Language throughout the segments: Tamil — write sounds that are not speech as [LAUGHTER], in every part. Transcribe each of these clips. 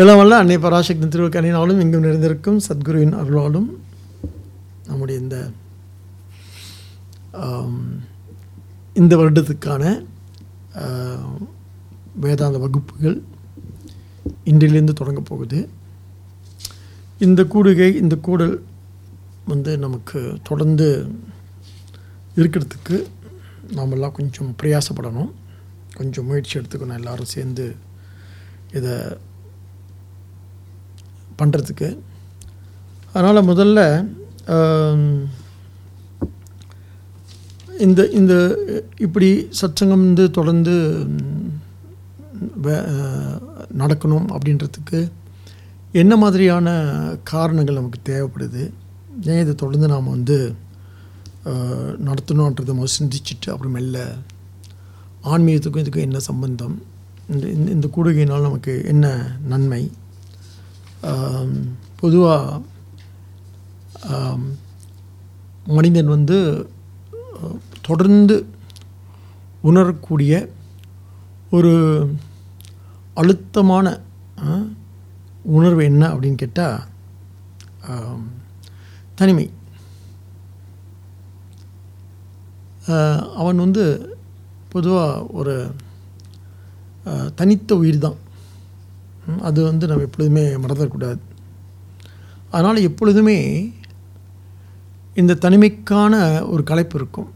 எல்லாம் வல்ல அன்னை பராசக்தி திருவுக்கணினாலும் இங்கும் நிறைந்திருக்கும் சத்குருவின் அருளாலும் நம்முடைய இந்த இந்த வருடத்துக்கான வேதாந்த வகுப்புகள் இன்றிலிருந்து தொடங்கப் போகுது. இந்த கூடுகை இந்த கூடல் வந்து நமக்கு தொடர்ந்து இருக்கிறதுக்கு நாமெல்லாம் கொஞ்சம் பிரயாசப்படணும். கொஞ்சம் முயற்சி எடுத்துக்கணும். எல்லாரும் சேர்ந்து இதை பண்ணுறதுக்கு அதனால் முதல்ல இந்த இந்த இப்படி சச்சங்கம் வந்து தொடர்ந்து வே- நடக்கணும் அப்படின்றதுக்கு என்ன மாதிரியான காரணங்கள் நமக்கு தேவைப்படுது? ஏன் இதை தொடர்ந்து நாம் வந்து நடத்தணுன்றதை முதல்ல சிந்திச்சுட்டு அப்புறம் மெல்ல ஆன்மீகத்துக்கும் இதுக்கும் என்ன சம்பந்தம்? இந்த இந்த- இந்த கூடுகையினால் நமக்கு என்ன நன்மை? பொதுவாக மனிதன் வந்து தொடர்ந்து உணரக்கூடிய ஒரு அழுத்தமான உணர்வு என்ன அப்படின்னு கேட்டால் தனிமை. அவன் வந்து பொதுவாக ஒரு தனித்த உயிர் தான் அது வந்து நம்ம எப்பொழுதுமே மறந்துடக்கூடாது. அதனால் எப்பொழுதுமே இந்த தனிமைக்கான ஒரு கலைப்பு இருக்கும்.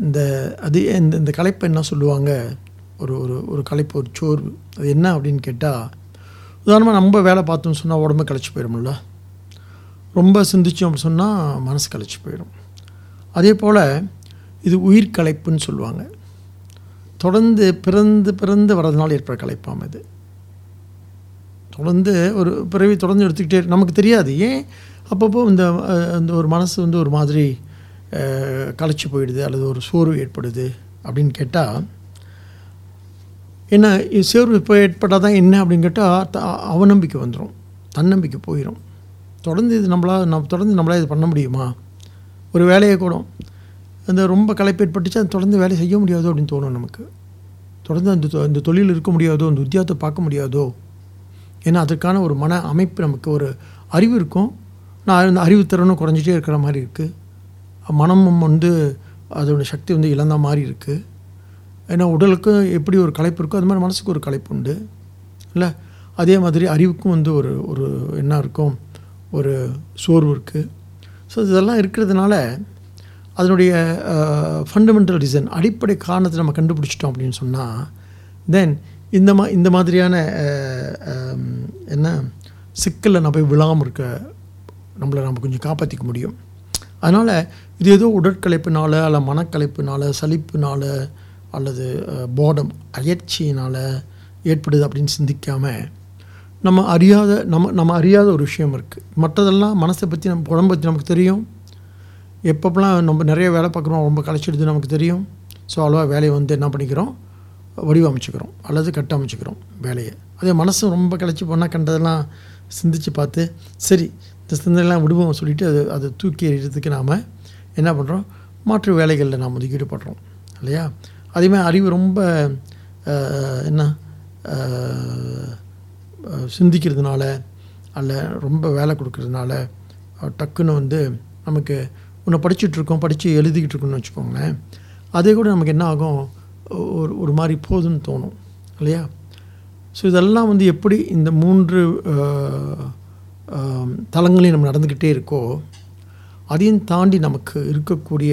இந்த அது இந்த இந்த கலைப்பை என்ன சொல்லுவாங்க? ஒரு ஒரு ஒரு கலைப்பு ஒரு சோர்வு. அது என்ன அப்படின்னு கேட்டால் உதாரணமாக நம்ம வேலை பார்த்தோம்னு சொன்னால் உடம்பு கழிச்சு போயிடும்ல. ரொம்ப சிந்திச்சோம் அப்படின்னு சொன்னால் மனசு களைச்சி போயிடும். அதே போல் இது உயிர் கலைப்புன்னு சொல்லுவாங்க. தொடர்ந்து பிறந்து பிறந்து வர்றதுனால ஏற்படுற கலைப்பாம் இது. தொடர்ந்து ஒரு பிறவி தொடர்ந்து எடுத்துக்கிட்டே நமக்கு தெரியாது. ஏன்? அப்பப்போ இந்த அந்த ஒரு மனசு வந்து ஒரு மாதிரி களைச்சி போயிடுது அல்லது ஒரு சோர்வு ஏற்படுது அப்படின்னு கேட்டால் என்ன சோர்வு இப்போ ஏற்பட்டால் தான் என்ன அப்படின்னு கேட்டால் த அவநம்பிக்கை வந்துடும் தன்னம்பிக்கை போயிடும் தொடர்ந்து இது நம்மளால் நம்ம தொடர்ந்து நம்மளால் இது பண்ண முடியுமா? ஒரு வேலையை கூட அந்த ரொம்ப களைப்பு ஏற்பட்டுச்சு அது தொடர்ந்து வேலை செய்ய முடியாதோ அப்படின்னு தோணும் நமக்கு. தொடர்ந்து அந்த தொ- அந்த தொழில் இருக்க முடியாதோ அந்த உத்தியோகத்தை பார்க்க முடியாதோ ஏன்னா அதற்கான ஒரு மன அமைப்பு நமக்கு ஒரு அறிவு இருக்கும். நான் அந்த அறிவுத்திறனும் குறைஞ்சிட்டே இருக்கிற மாதிரி இருக்குது மனமும் வந்து அதோடய சக்தி வந்து இழந்த மாதிரி இருக்குது ஏன்னா உடலுக்கு எப்படி ஒரு களைப்பு இருக்கோ அது மாதிரி மனசுக்கு ஒரு களைப்பு உண்டு. இல்லை? அதே மாதிரி அறிவுக்கும் வந்து ஒரு ஒரு என்ன இருக்கும்? ஒரு சோர்வு இருக்குது ஸோ இதெல்லாம் இருக்கிறதுனால அதனுடைய ஃபண்டமெண்டல் ரீசன் அடிப்படை காரணத்தை நம்ம கண்டுபிடிச்சிட்டோம் அப்படின்னு சொன்னால் தென் இந்த மா இந்த மாதிரியான என்ன சிக்கலில் நம்ம போய் விழாமல் இருக்க நம்மளை நம்ம கொஞ்சம் காப்பாற்றிக்க முடியும். அதனால் இது ஏதோ உடற்கலைப்பினால் அல்ல மனக்கலைப்பினால் சலிப்புனால் அல்லது போடம் அயற்சியினால் ஏற்படுது அப்படின்னு சிந்திக்காமல் நம்ம அறியாத நம்ம நம்ம அறியாத ஒரு விஷயம் இருக்குது மற்றதெல்லாம் மனசை பற்றி நம்ம உடம்பை பற்றி நமக்கு தெரியும். எப்பப்பெல்லாம் நம்ம நிறைய வேலை பார்க்குறோம் ரொம்ப களைச்சிடுது நமக்கு தெரியும். ஸோ அவ்வளோவா வேலையை வந்து என்ன பண்ணிக்கிறோம்? வடிவமைச்சுக்கிறோம் அல்லது கட்டமைச்சுக்கிறோம் வேலையை. அதே மனசு ரொம்ப களைச்சி போனால் கண்டதெல்லாம் சிந்திச்சு பார்த்து சரி இந்த சிந்தனைலாம் விடுவோம் சொல்லிவிட்டு அது அதை தூக்கி எறிகிறதுக்கு நாம் என்ன பண்ணுறோம் மாற்று வேலைகளில் நாம் வந்து ஈடுபடுறோம் இல்லையா? அதேமாதிரி அறிவு ரொம்ப என்ன சிந்திக்கிறதுனால அல்ல ரொம்ப வேலை கொடுக்கறதுனால டக்குன்னு வந்து நமக்கு ஒன்று படிச்சுட்ருக்கோம் படித்து எழுதிக்கிட்டு இருக்கோம்னு வச்சுக்கோங்களேன் அதே கூட நமக்கு என்ன ஆகும்? ஒரு ஒரு மாதிரி போதும்னு தோணும் இல்லையா? ஸோ இதெல்லாம் வந்து எப்படி இந்த மூன்று தளங்களையும் நம்ம நடந்துக்கிட்டே இருக்கோ அதையும் தாண்டி நமக்கு இருக்கக்கூடிய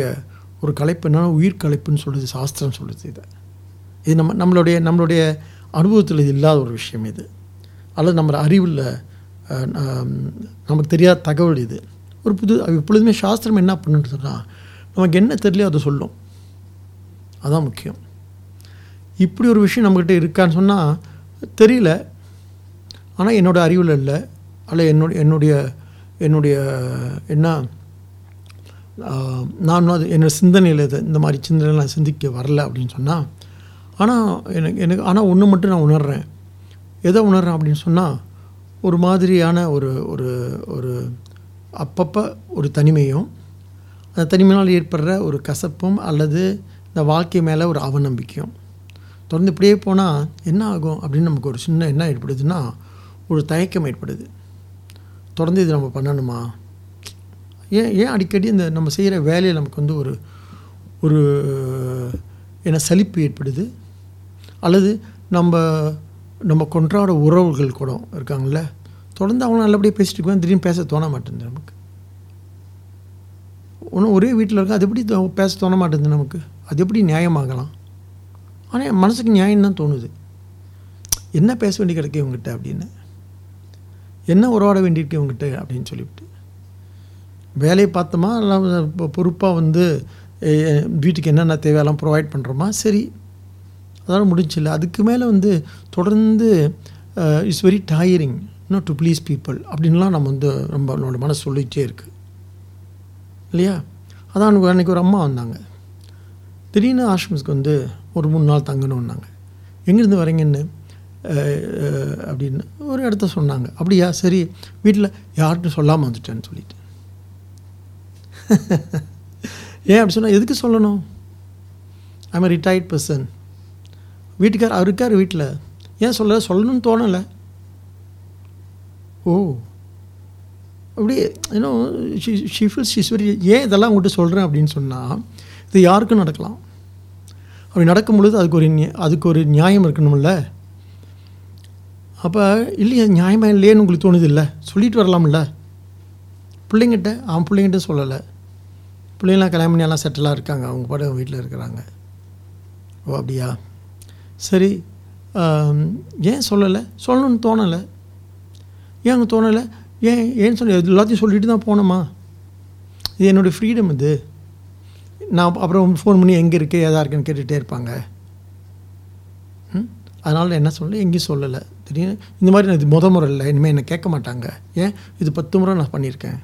ஒரு கலைப்பு என்னன்னா உயிர் கலைப்புன்னு சொல்லுது சாஸ்திரம் சொல்லுது இதை. இது நம்ம நம்மளுடைய நம்மளுடைய அனுபவத்தில் இது இல்லாத ஒரு விஷயம் இது. அல்லது நம்ம அறிவில் நமக்கு தெரியாத தகவல் இது. ஒரு புது எப்பொழுதுமே சாஸ்திரம் என்ன பண்ணுன்னு சொன்னால் நமக்கு என்ன தெரியலையோ அதை சொல்லும். அதான் முக்கியம். இப்படி ஒரு விஷயம் நம்மக்கிட்ட இருக்கான்னு சொன்னால் தெரியல. ஆனால் என்னோட அறிவில் இல்லை. அல்ல என்னுடைய என்னுடைய என்னுடைய என்ன நான் அது என்னோடய சிந்தனையில் இது இந்த மாதிரி சிந்தனைலாம் சிந்திக்க வரல அப்படின்னு சொன்னால் ஆனால் எனக்கு எனக்கு ஆனால் ஒன்று மட்டும் நான் உணர்கிறேன் எதை உணர்கிறேன் அப்படின்னு சொன்னால் ஒரு மாதிரியான ஒரு ஒரு ஒரு அப்பப்போ ஒரு தனிமையும் அந்த தனிமையினால் ஏற்படுற ஒரு கசப்பும் அல்லது இந்த வாழ்க்கை மேலே ஒரு அவநம்பிக்கையும். தொடர்ந்து இப்படியே போனால் என்ன ஆகும் அப்படின்னு நமக்கு ஒரு சின்ன என்ன ஏற்படுதுன்னா ஒரு தயக்கம் ஏற்படுது. தொடர்ந்து இது நம்ம பண்ணணுமா? ஏன் ஏன் அடிக்கடி இந்த நம்ம செய்கிற வேலையில் நமக்கு வந்து ஒரு ஒரு என்ன சலிப்பு ஏற்படுது? அல்லது நம்ம நம்ம கொன்றாட உறவுகள் கூட இருக்காங்கள்ல தொடர்ந்து அவங்க நல்லபடியாக பேசிட்டு இருக்கோம் திடீர்னு பேச தோண மாட்டேங்குது நமக்கு. ஒன்றும் ஒரே வீட்டில் இருக்க அது எப்படி தோ- பேச தோண மாட்டேங்குது நமக்கு? அது எப்படி நியாயமாகலாம்? ஆனால் என் மனசுக்கு நியாயம் தான் தோணுது. என்ன பேச வேண்டி கிடக்கு இவங்ககிட்ட அப்படின்னு? என்ன உறவாட வேண்டியிருக்கு இவங்ககிட்ட அப்படின்னு சொல்லிவிட்டு. வேலையை பார்த்தோமா? எல்லாம் இப்போ பொறுப்பாக வந்து வீட்டுக்கு என்னென்ன தேவையெல்லாம் ப்ரொவைட் பண்ணுறோமா சரி. அதனால் முடிஞ்சில்ல. அதுக்கு மேலே வந்து தொடர்ந்து இட்ஸ் வெரி டயரிங் இன்னும் டு ப்ளீஸ் பீப்புள் அப்படின்லாம் நம்ம வந்து ரொம்ப நம்மளோட மனசு சொல்லிகிட்டே இருக்குது இல்லையா? அதான் அன்னைக்கு அன்றைக்கி ஒரு அம்மா வந்தாங்க. திடீர்னு ஆஷ்ரமஸ்க்கு வந்து ஒரு மூணு நாள் தங்கணும்னாங்க. எங்கேருந்து வரீங்கன்னு? அப்படின்னு ஒரு இடத்த சொன்னாங்க. அப்படியா? சரி. வீட்டில் யார்கிட்டும் சொல்லாமல் வந்துட்டேன்னு சொல்லிட்டு. ஏன் அப்படி சொன்னால் எதுக்கு சொல்லணும்? ஐம் ரிட்டையர்ட் பர்சன் வீட்டுக்கார் அவர் இருக்கார் வீட்டில் ஏன் சொல்ல சொல்லணும்னு தோணலை. ஓ. அப்படி இன்னும் ஷிஃபில் ஷிஸ்வரி ஏன் இதெல்லாம் உங்கள்கிட்ட சொல்கிறேன் அப்படின்னு சொன்னால் இது யாருக்கும் நடக்கலாம். அப்படி நடக்கும் பொழுது அதுக்கு ஒரு நியா- அதுக்கு ஒரு நியாயம் இருக்கணும்ல. அப்போ இல்லையா நியாயமாக இல்லையேன்னு உங்களுக்கு தோணுது இல்லை சொல்லிட்டு வரலாம்ல? பிள்ளைங்கிட்ட அவன் பிள்ளைங்கிட்ட சொல்லலை. பிள்ளைங்களாம் கல்யாணம் பண்ணி எல்லாம் செட்டிலாக இருக்காங்க. அவங்க பாட வீட்டில் இருக்கிறாங்க. ஓ அப்படியா? சரி ஏன் சொல்லலை? சொல்லணும்னு தோணலை. ஏன் அங்கே தோணலை? ஏன் ஏன்னு சொல்லி எல்லாத்தையும் சொல்லிட்டு தான் போனோமா? இது என்னுடைய ஃப்ரீடம் இது. நான் அப்புறம் ஃபோன் பண்ணி எங்கே இருக்கு ஏதா இருக்குன்னு கேட்டுகிட்டே இருப்பாங்க. ம்? அதனால் என்ன சொல்ல எங்கேயும் சொல்லலை. திடீர்னு இந்த மாதிரி நான் இது முத முறை இல்லை இனிமேல் என்னை கேட்க மாட்டாங்க. ஏன்? இது பத்து முறை நான் பண்ணியிருக்கேன்.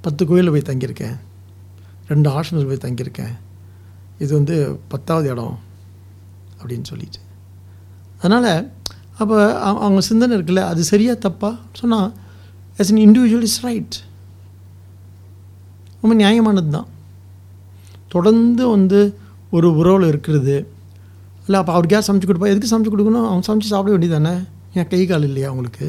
பத்து கோயிலில் போய் தங்கியிருக்கேன். ரெண்டு ஆசிரமத்தில் போய் தங்கியிருக்கேன். இது வந்து பத்தாவது இடம் அப்படின்னு சொல்லிட்டு. அதனால் அப்போ அவங்க சிந்தனை இருக்குல்ல அது சரியா தப்பா? சொன்னால் as in individual is right ரொம்ப நியாயமானது தான் தொடர்ந்து வந்து ஒரு உறவில் இருக்கிறது. இல்லை அப்போ அவருக்கு யார் சமைச்சு கொடுப்பா? எதுக்கு சமைச்சு கொடுக்கணும்? அவங்க சமைச்சு சாப்பிட வேண்டியதானே ஏன் கை கால் இல்லையா அவங்களுக்கு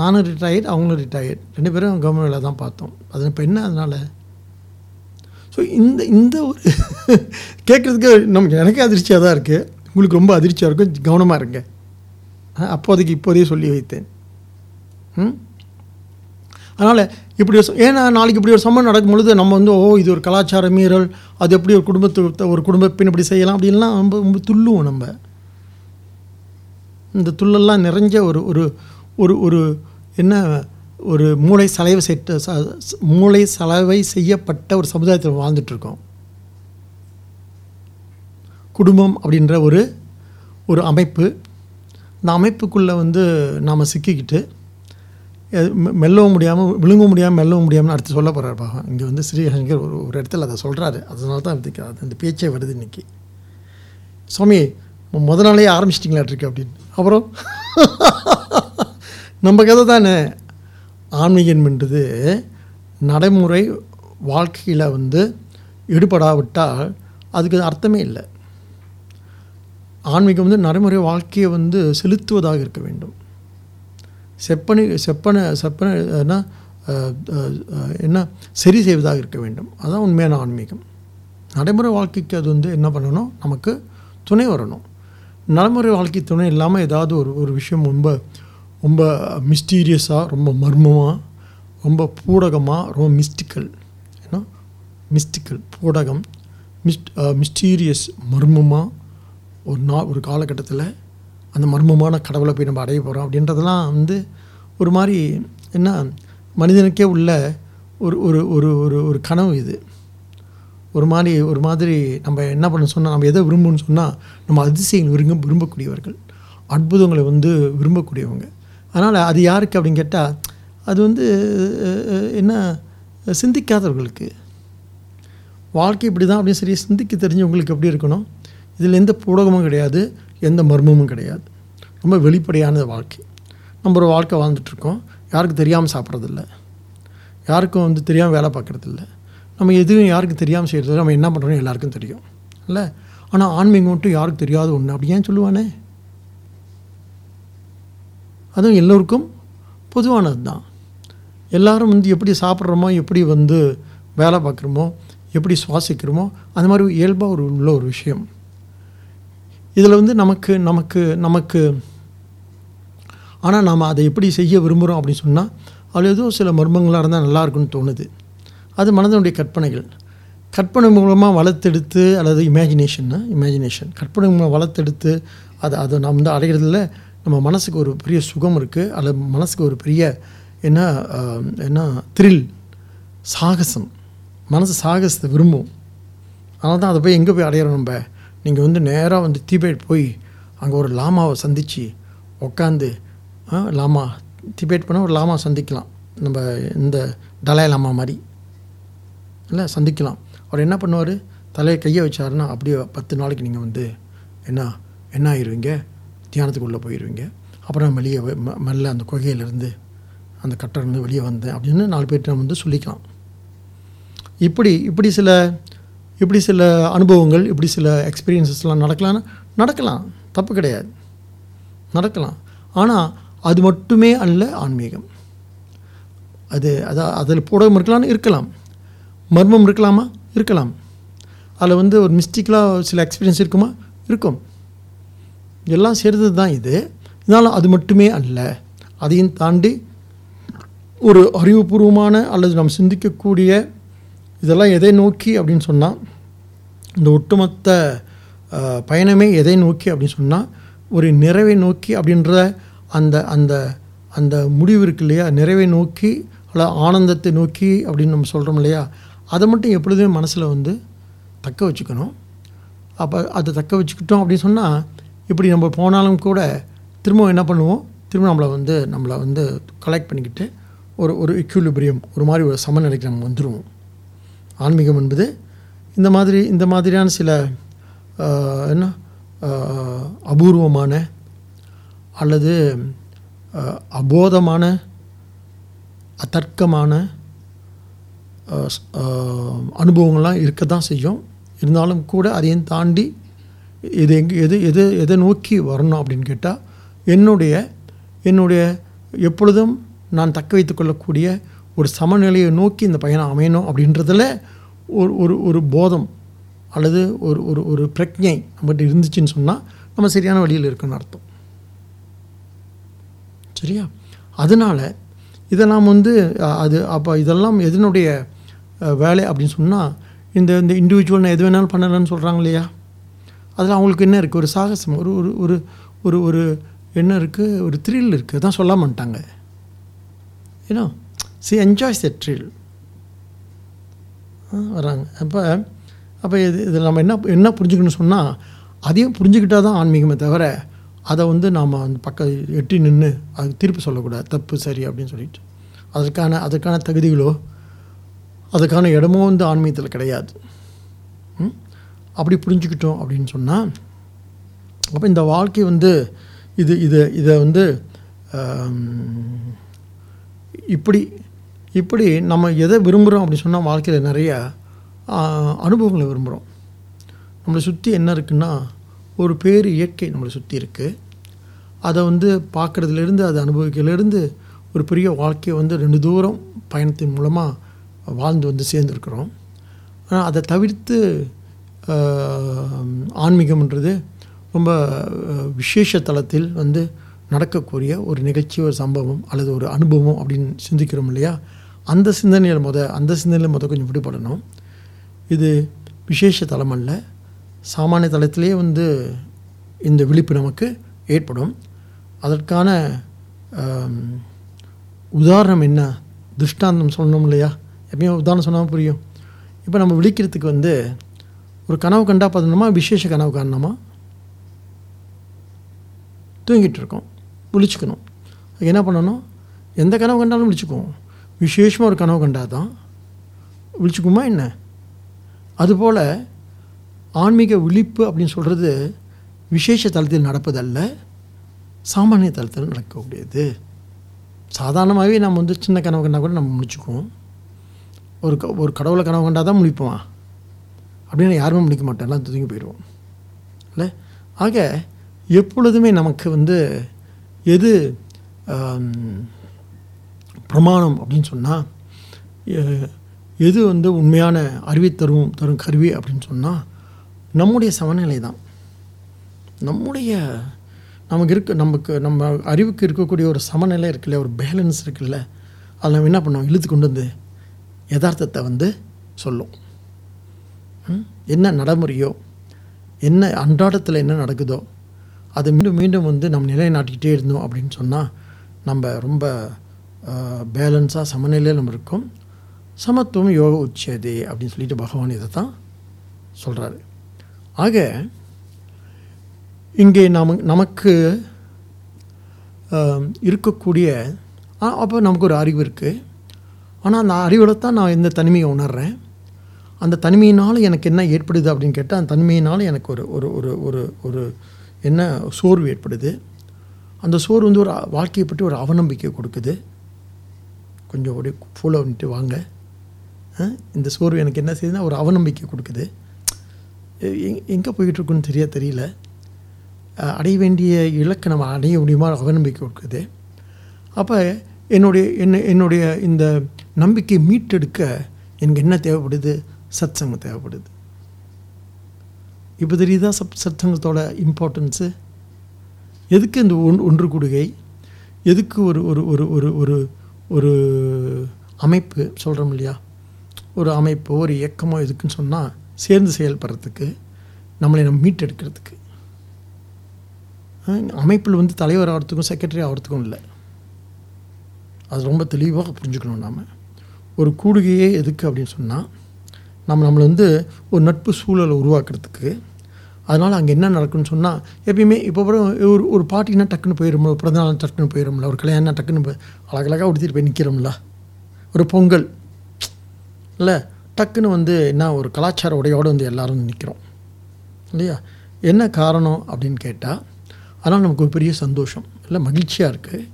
நானும் ரிட்டையர்ட் அவங்களும் ரிட்டையர்ட் ரெண்டு பேரும் கவர்மெண்ட் வேலை தான் பார்த்தோம். அது இப்போ என்ன அதனால்? ஸோ இந்த இந்த ஒரு [LAUGHS] கேட்குறதுக்கு நமக்கு எனக்கே அதிர்ச்சியாக தான் இருக்குது உங்களுக்கு ரொம்ப அதிர்ச்சியாக இருக்கும். கவனமாக இருங்க. அப்போதைக்கு இப்போதையே சொல்லி வைத்தேன். ம்? அதனால் இப்படி ஒரு ஏன்னா நாளைக்கு இப்படி ஒரு சம்பவம் நடக்கும் பொழுது நம்ம வந்து ஓ இது ஒரு கலாச்சார மீறல் அது எப்படி ஒரு குடும்பத்தை ஒரு குடும்பப்பின் இப்படி செய்யலாம் அப்படின்லாம் ரொம்ப ரொம்ப துள்ளுவோம் நம்ம. இந்த துள்ளெல்லாம் நிறைஞ்ச ஒரு ஒரு ஒரு ஒரு என்ன ஒரு மூளை சலவை செட்ட மூளை சலவை செய்யப்பட்ட ஒரு சமுதாயத்தில் வாழ்ந்துட்டுருக்கோம். குடும்பம் அப்படின்ற ஒரு ஒரு அமைப்பு இந்த அமைப்புக்குள்ளே வந்து நாம் சிக்கிக்கிட்டு மெல்லவும் முடியாமல் விழுங்கவும் முடியாமல் மெல்லவும் முடியாமல் அடுத்து சொல்ல போகிறார் பாகம் இங்கே வந்து ஸ்ரீஹங்கர் ஒரு ஒரு இடத்துல அதை சொல்கிறாரு அதனால தான் இதுக்கு அது அந்த பேச்சே வருது இன்னைக்கு. சுவாமி முத நாளே ஆரம்பிச்சிட்டிங்களாட்டிருக்கு அப்படின்னு. அப்புறம் [LAUGHS] நம்ம கதை தானே. ஆன்மீகம்ன்றது நடைமுறை வாழ்க்கையில் வந்து ஈடுபடாவிட்டால் அதுக்கு அர்த்தமே இல்லை. ஆன்மீகம் வந்து நடைமுறை வாழ்க்கையை வந்து செலுத்துவதாக இருக்க வேண்டும். செப்பனை செப்பனை செப்பனை என்ன என்ன சரி செய்வதாக இருக்க வேண்டும். அதுதான் உண்மையான ஆன்மீகம். நடைமுறை வாழ்க்கைக்கு அது வந்து என்ன பண்ணணும்? நமக்கு துணை வரணும். நடைமுறை வாழ்க்கை துணை இல்லாமல் ஏதாவது ஒரு ஒரு விஷயம் ரொம்ப ரொம்ப மிஸ்டீரியஸாக ரொம்ப மர்மமாக ரொம்ப பூடகமாக ரொம்ப மிஸ்டிக்கல் ஏன்னா மிஸ்டிக்கல் பூடகம் மிஸ்ட் மிஸ்டீரியஸ் மர்மமாக ஒரு நா ஒரு காலகட்டத்தில் அந்த மர்மமான கடவுளை போய் நம்ம அடைய போகிறோம் அப்படின்றதெல்லாம் வந்து ஒரு மாதிரி என்ன மனிதனுக்கே உள்ள ஒரு ஒரு ஒரு ஒரு ஒரு கனவு இது. ஒரு மாதிரி ஒரு மாதிரி நம்ம என்ன பண்ண சொன்னால் நம்ம எதை விரும்புன்னு சொன்னால் நம்ம அதிசயங்கள் விரும்ப விரும்பக்கூடியவர்கள். அற்புதங்களை வந்து விரும்பக்கூடியவங்க. அதனால் அது யாருக்கு அப்படின்னு கேட்டால் அது வந்து என்ன சிந்திக்காதவர்களுக்கு. வாழ்க்கை இப்படி தான் அப்படின்னு சரி சிந்திக்க தெரிஞ்சவங்களுக்கு எப்படி இருக்கணும்? இதில் எந்த பூடகமும் கிடையாது. எந்த மர்மமும் கிடையாது. ரொம்ப வெளிப்படையான வாழ்க்கை. நம்ம ஒரு வாழ்க்கை வாழ்ந்துட்டுருக்கோம். யாருக்கும் தெரியாமல் சாப்பிட்றதில்ல. யாருக்கும் வந்து தெரியாமல் வேலை பார்க்குறதில்ல. நம்ம எதுவும் யாருக்கும் தெரியாமல் செய்கிறது நம்ம என்ன பண்ணுறோம் எல்லாருக்கும் தெரியும். இல்லை? ஆனால் ஆன்மீகம் மட்டும் யாருக்கும் தெரியாத ஒன்று அப்படி ஏன் சொல்லுவானே? அதுவும் எல்லோருக்கும் பொதுவானது தான். எல்லாரும் வந்து எப்படி சாப்பிட்றோமோ எப்படி வந்து வேலை பார்க்குறோமோ எப்படி சுவாசிக்கிறோமோ அந்த மாதிரி இயல்பாக ஒரு உள்ள ஒரு விஷயம். இதில் வந்து நமக்கு நமக்கு நமக்கு ஆனால் நாம் அதை எப்படி செய்ய விரும்புகிறோம் அப்படின்னு சொன்னால் அதில் ஏதோ சில மர்மங்களாக இருந்தால் நல்லா இருக்கும்னு தோணுது. அது மனதனுடைய கற்பனைகள். கற்பனை மூலமாக வளர்த்தெடுத்து அல்லது இமேஜினேஷன் இமேஜினேஷன் கற்பனை மூலம் வளர்த்தெடுத்து அதை அதை நம்ம வந்து அடைகிறதுல நம்ம மனசுக்கு ஒரு பெரிய சுகம் இருக்குது அல்லது மனசுக்கு ஒரு பெரிய என்ன என்ன த்ரில் சாகசம். மனசு சாகசத்தை விரும்பும். அதனால் தான் அதை போய் எங்கே போய் அடையிறோம் நம்ம? நீங்கள் வந்து நேராக வந்து திபேட் போய் அங்கே ஒரு லாமாவை சந்தித்து உட்காந்து லாமா திபேட் போனால் ஒரு லாமா சந்திக்கலாம். நம்ம இந்த டலாய் லாமா மாதிரி. இல்லை சந்திக்கலாம். அவர் என்ன பண்ணுவார்? தலையை கையை வச்சாருன்னா அப்படியே பத்து நாளைக்கு நீங்கள் வந்து என்ன என்ன ஆயிடுவீங்க தியானத்துக்குள்ளே போயிடுவீங்க அப்புறம் வெளியே ம- மெல்ல அந்த குகையிலேருந்து அந்த கட்டருந்து வெளியே வந்தேன் அப்படின்னு நாலு பேர்ட்ட நம்ம வந்து சொல்லிக்கலாம். இப்படி இப்படி சில இப்படி சில அனுபவங்கள் இப்படி சில எக்ஸ்பீரியன்ஸஸ்லாம் நடக்கலாம்னு நடக்கலாம். தப்பு கிடையாது. நடக்கலாம். ஆனால் அது மட்டுமே அல்ல ஆன்மீகம். அது அதான் அதில் போடவும் இருக்கலாம்னு இருக்கலாம். மர்மம் இருக்கலாமா? இருக்கலாம். அதில் வந்து ஒரு மிஸ்டிக்கலாக சில எக்ஸ்பீரியன்ஸ் இருக்குமா? இருக்கும். எல்லாம் சேர்ந்தது தான் இது. இதனால் அது மட்டுமே அல்ல. அதையும் தாண்டி ஒரு அறிவுபூர்வமான அல்லது நாம் சிந்திக்கக்கூடிய இதெல்லாம் எதை நோக்கி அப்படின்னு சொன்னால் இந்த ஒட்டுமொத்த பயணமே எதை நோக்கி அப்படின்னு சொன்னால் ஒரு நிறைவை நோக்கி அப்படின்ற அந்த அந்த அந்த முடிவு இருக்கு இல்லையா? நிறைவை நோக்கி அல்ல ஆனந்தத்தை நோக்கி அப்படின்னு நம்ம சொல்கிறோம் இல்லையா? அதை மட்டும் எப்பொழுதுமே மனசில் வந்து தக்க வச்சுக்கணும். அப்போ அதை தக்க வச்சுக்கிட்டோம் அப்படின்னு சொன்னால் இப்படி நம்ம போனாலும் கூட திரும்ப என்ன பண்ணுவோம்? திரும்ப நம்மளை வந்து நம்மளை வந்து கலெக்ட் பண்ணிக்கிட்டு ஒரு ஒரு இக்யூலிபிரியம் ஒரு மாதிரி ஒரு சமநிலைக்கு நம்ம வந்துடுவோம் ஆன்மீகம் என்பது இந்த மாதிரி இந்த மாதிரியான சில என்ன அபூர்வமான அல்லது அபோதமான அத்தர்க்கமான அனுபவங்கள்லாம் இருக்க தான் செய்யும். இருந்தாலும் கூட அதையும் தாண்டி இது எங்கே எது எது எதை நோக்கி வரணும் அப்படின்னு கேட்டால் என்னுடைய என்னுடைய எப்பொழுதும் நான் தக்க வைத்துக்கொள்ளக்கூடிய ஒரு சமநிலையை நோக்கி இந்த பயணம் அமையணும் அப்படின்றதுல ஒரு ஒரு ஒரு போதம் அல்லது ஒரு ஒரு ஒரு பிரக்ஞை நம்மகிட்ட இருந்துச்சுன்னு சொன்னால் நம்ம சரியான வழியில் இருக்குன்னு அர்த்தம். சரியா? அதனால் இதை நாம் வந்து அது அப்போ இதெல்லாம் எதனுடைய வேலை அப்படின்னு சொன்னால் இந்த இந்த இண்டிவிஜுவல் எது வேணாலும் பண்ணலன்னு சொல்கிறாங்க இல்லையா? அதில் அவங்களுக்கு என்ன இருக்குது ஒரு சாகசம் ஒரு ஒரு ஒரு ஒரு ஒரு என்ன இருக்குது ஒரு த்ரில் இருக்குது அதான் சொல்ல மாட்டாங்க ஏன்னா சி என்ஜாய்ஸ் த வராங்க அப்போ அப்போ இது இதில் நம்ம என்ன என்ன புரிஞ்சுக்கணும்னு சொன்னால் அதையும் புரிஞ்சுக்கிட்டா தான் ஆன்மீகமே தவிர அதை வந்து நாம் அந்த பக்கம் எட்டி நின்று அதுக்கு திருப்பி சொல்லக்கூடாது. தப்பு சரி அப்படின்னு சொல்லிட்டு. அதற்கான அதற்கான தகுதிகளோ அதுக்கான இடமோ வந்து ஆன்மீகத்தில் கிடையாது அப்படி புரிஞ்சுக்கிட்டோம் அப்படின்னு சொன்னால் அப்போ இந்த வாழ்க்கை வந்து இது இது இதை வந்து இப்படி இப்படி நம்ம எதை விரும்புகிறோம் அப்படின்னு சொன்னால் வாழ்க்கையில் நிறைய அனுபவங்களை விரும்புகிறோம் நம்மளை சுற்றி என்ன இருக்குன்னா ஒரு பேர் இயற்கை நம்மளை சுற்றி இருக்குது அதை வந்து பார்க்குறதுலேருந்து அதை அனுபவிக்கிறதுலேருந்து ஒரு பெரிய வாழ்க்கையை வந்து ரெண்டு தூரம் பயணத்தின் மூலமாக வாழ்ந்து வந்து சேர்ந்துருக்குறோம். ஆனால் அதை தவிர்த்து ஆன்மீகம்ன்றது ரொம்ப விசேஷ தளத்தில் வந்து நடக்கக்கூடிய ஒரு நிகழ்ச்சி ஒரு சம்பவம் அல்லது ஒரு அனுபவம் அப்படின்னு சிந்திக்கிறோம் இல்லையா? அந்த சிந்தனையில் முத அந்த சிந்தனையில் முத கொஞ்சம் விடுபடணும். இது விசேஷ தலம் அல்ல சாமானிய தளத்திலே வந்து இந்த விழிப்பு நமக்கு ஏற்படும். அதற்கான உதாரணம் என்ன? திருஷ்டாந்தம் சொல்லணும் இல்லையா? எப்பயும் உதாரணம் சொன்னால் புரியும். இப்போ நம்ம விழிக்கிறதுக்கு வந்து ஒரு கனவு கண்டா பார்த்தோம்னா விசேஷ கனவு காரணமா தூங்கிட்டு இருக்கோம். விழிச்சுக்கணும். என்ன பண்ணணும்? எந்த கனவு கண்டாலும் விழிச்சுக்குவோம். விசேஷமாக ஒரு கனவு கண்டா தான் விழிச்சுக்குமா என்ன? அதுபோல் ஆன்மீக விழிப்பு அப்படின்னு சொல்கிறது விசேஷ தளத்தில் நடப்பதல்ல சாமானிய தளத்தில் நடக்கக்கூடியது. சாதாரணமாகவே நம்ம வந்து சின்ன கனவு கண்டா கூட நம்ம முடிச்சுக்குவோம். ஒரு க ஒரு கடவுளை கனவு கண்டா தான் முடிப்போம் அப்படின்னு யாருமே முடிக்க மாட்டோம் எல்லாம் தூங்கி போயிடுவோம். இல்லை? ஆக எப்பொழுதுமே நமக்கு வந்து எது பிரமாணம் அப்படின்னு சொன்னால் எது வந்து உண்மையான அறிவை தரும் தரும் கருவி அப்படின்னு சொன்னால் நம்முடைய சமநிலை தான். நம்முடைய நமக்கு இருக்க நமக்கு நம்ம அறிவுக்கு இருக்கக்கூடிய ஒரு சமநிலை இருக்குல்ல ஒரு பேலன்ஸ் இருக்குல்ல அதை நம்ம என்ன பண்ணோம் இழுத்து கொண்டு வந்து யதார்த்தத்தை வந்து சொல்லும். என்ன நடைமுறையோ என்ன அன்றாடத்தில் என்ன நடக்குதோ அது மீண்டும் மீண்டும் வந்து நம்ம நிலைநாட்டிக்கிட்டே இருந்தோம் அப்படின்னு சொன்னால் நம்ம ரொம்ப பேலன்ஸாக சமநிலையில் நம்ம இருக்கோம். சமத்துவம் யோக உச்சதே அப்படின்னு சொல்லிட்டு பகவான் இதை தான் சொல்கிறாரு ஆக இங்கே நம நமக்கு இருக்கக்கூடிய ஆ- அப்போ நமக்கு ஒரு அறிவு இருக்குது ஆனால் அந்த அறிவில் தான் நான் இந்த தனிமையை உணர்கிறேன் அந்த தனிமையினால் எனக்கு என்ன ஏற்படுது அப்படின்னு கேட்டால் அந்த தனிமையினால் எனக்கு ஒரு ஒரு ஒரு ஒரு ஒரு என்ன சோர்வு ஏற்படுது. அந்த சோர்வு வந்து ஒரு வாழ்க்கையை பற்றி ஒரு அவநம்பிக்கை கொடுக்குது. கொஞ்சம் ஒரு ஃபாலோ பண்ணிட்டு வாங்க. இந்த சோர்வு எனக்கு என்ன செய்யுதுன்னா ஒரு அவநம்பிக்கை கொடுக்குது. எங்கே போய்கிட்டுருக்குன்னு தெரிய தெரியல. அடைய வேண்டிய இலக்கை நம்ம அடைய முடியுமா? அவநம்பிக்கை கொடுக்குது. அப்போ என்னுடைய என்ன என்னுடைய இந்த நம்பிக்கை மீட்டெடுக்க எனக்கு என்ன தேவைப்படுது? சத்சங்கம் தேவைப்படுது. இப்போ தெரியுதா சப் சத்சங்கத்தோட இம்பார்ட்டன்ஸு எதுக்கு இந்த ஒன் ஒன்று கூடுகை? எதுக்கு ஒரு ஒரு ஒரு ஒரு ஒரு அமைப்பு சொல்கிறோம் இல்லையா? ஒரு அமைப்போ ஒரு இயக்கமோ எதுக்குன்னு சொன்னால் சேர்ந்து செயல்படுறதுக்கு நம்மளை நம்ம மீட்டெடுக்கிறதுக்கு. அமைப்பில் வந்து தலைவர் ஆகிறதுக்கும் செக்ரட்டரி ஆகிறதுக்கும் இல்லை. அது ரொம்ப தெளிவாக புரிஞ்சுக்கணும் நாம். ஒரு கூடுகையே எதுக்கு அப்படின்னு சொன்னால் நம்ம நம்மளை வந்து ஒரு நட்பு சூழலை உருவாக்குறதுக்கு அதனால் அங்கே என்ன நடக்குன்னு சொன்னால் எப்பயுமே இப்போ அப்புறம் ஒரு ஒரு பார்ட்டினா டக்குன்னு போயிடும்ல ஒரு பிறந்தநாள் டக்குன்னு போயிடும்ல ஒரு கல்யாணம் டக்குன்னு போய் அழகழகாக உடுத்திட்டு போய் நிற்கிறோம்ல ஒரு பொங்கல். இல்லை டக்குன்னு வந்து என்ன ஒரு கலாச்சார உடையோடு வந்து எல்லோரும் நிற்கிறோம் இல்லையா? என்ன காரணம் அப்படின்னு கேட்டால் அதனால் நமக்கு ஒரு பெரிய சந்தோஷம். இல்லை மகிழ்ச்சியாக இருக்குது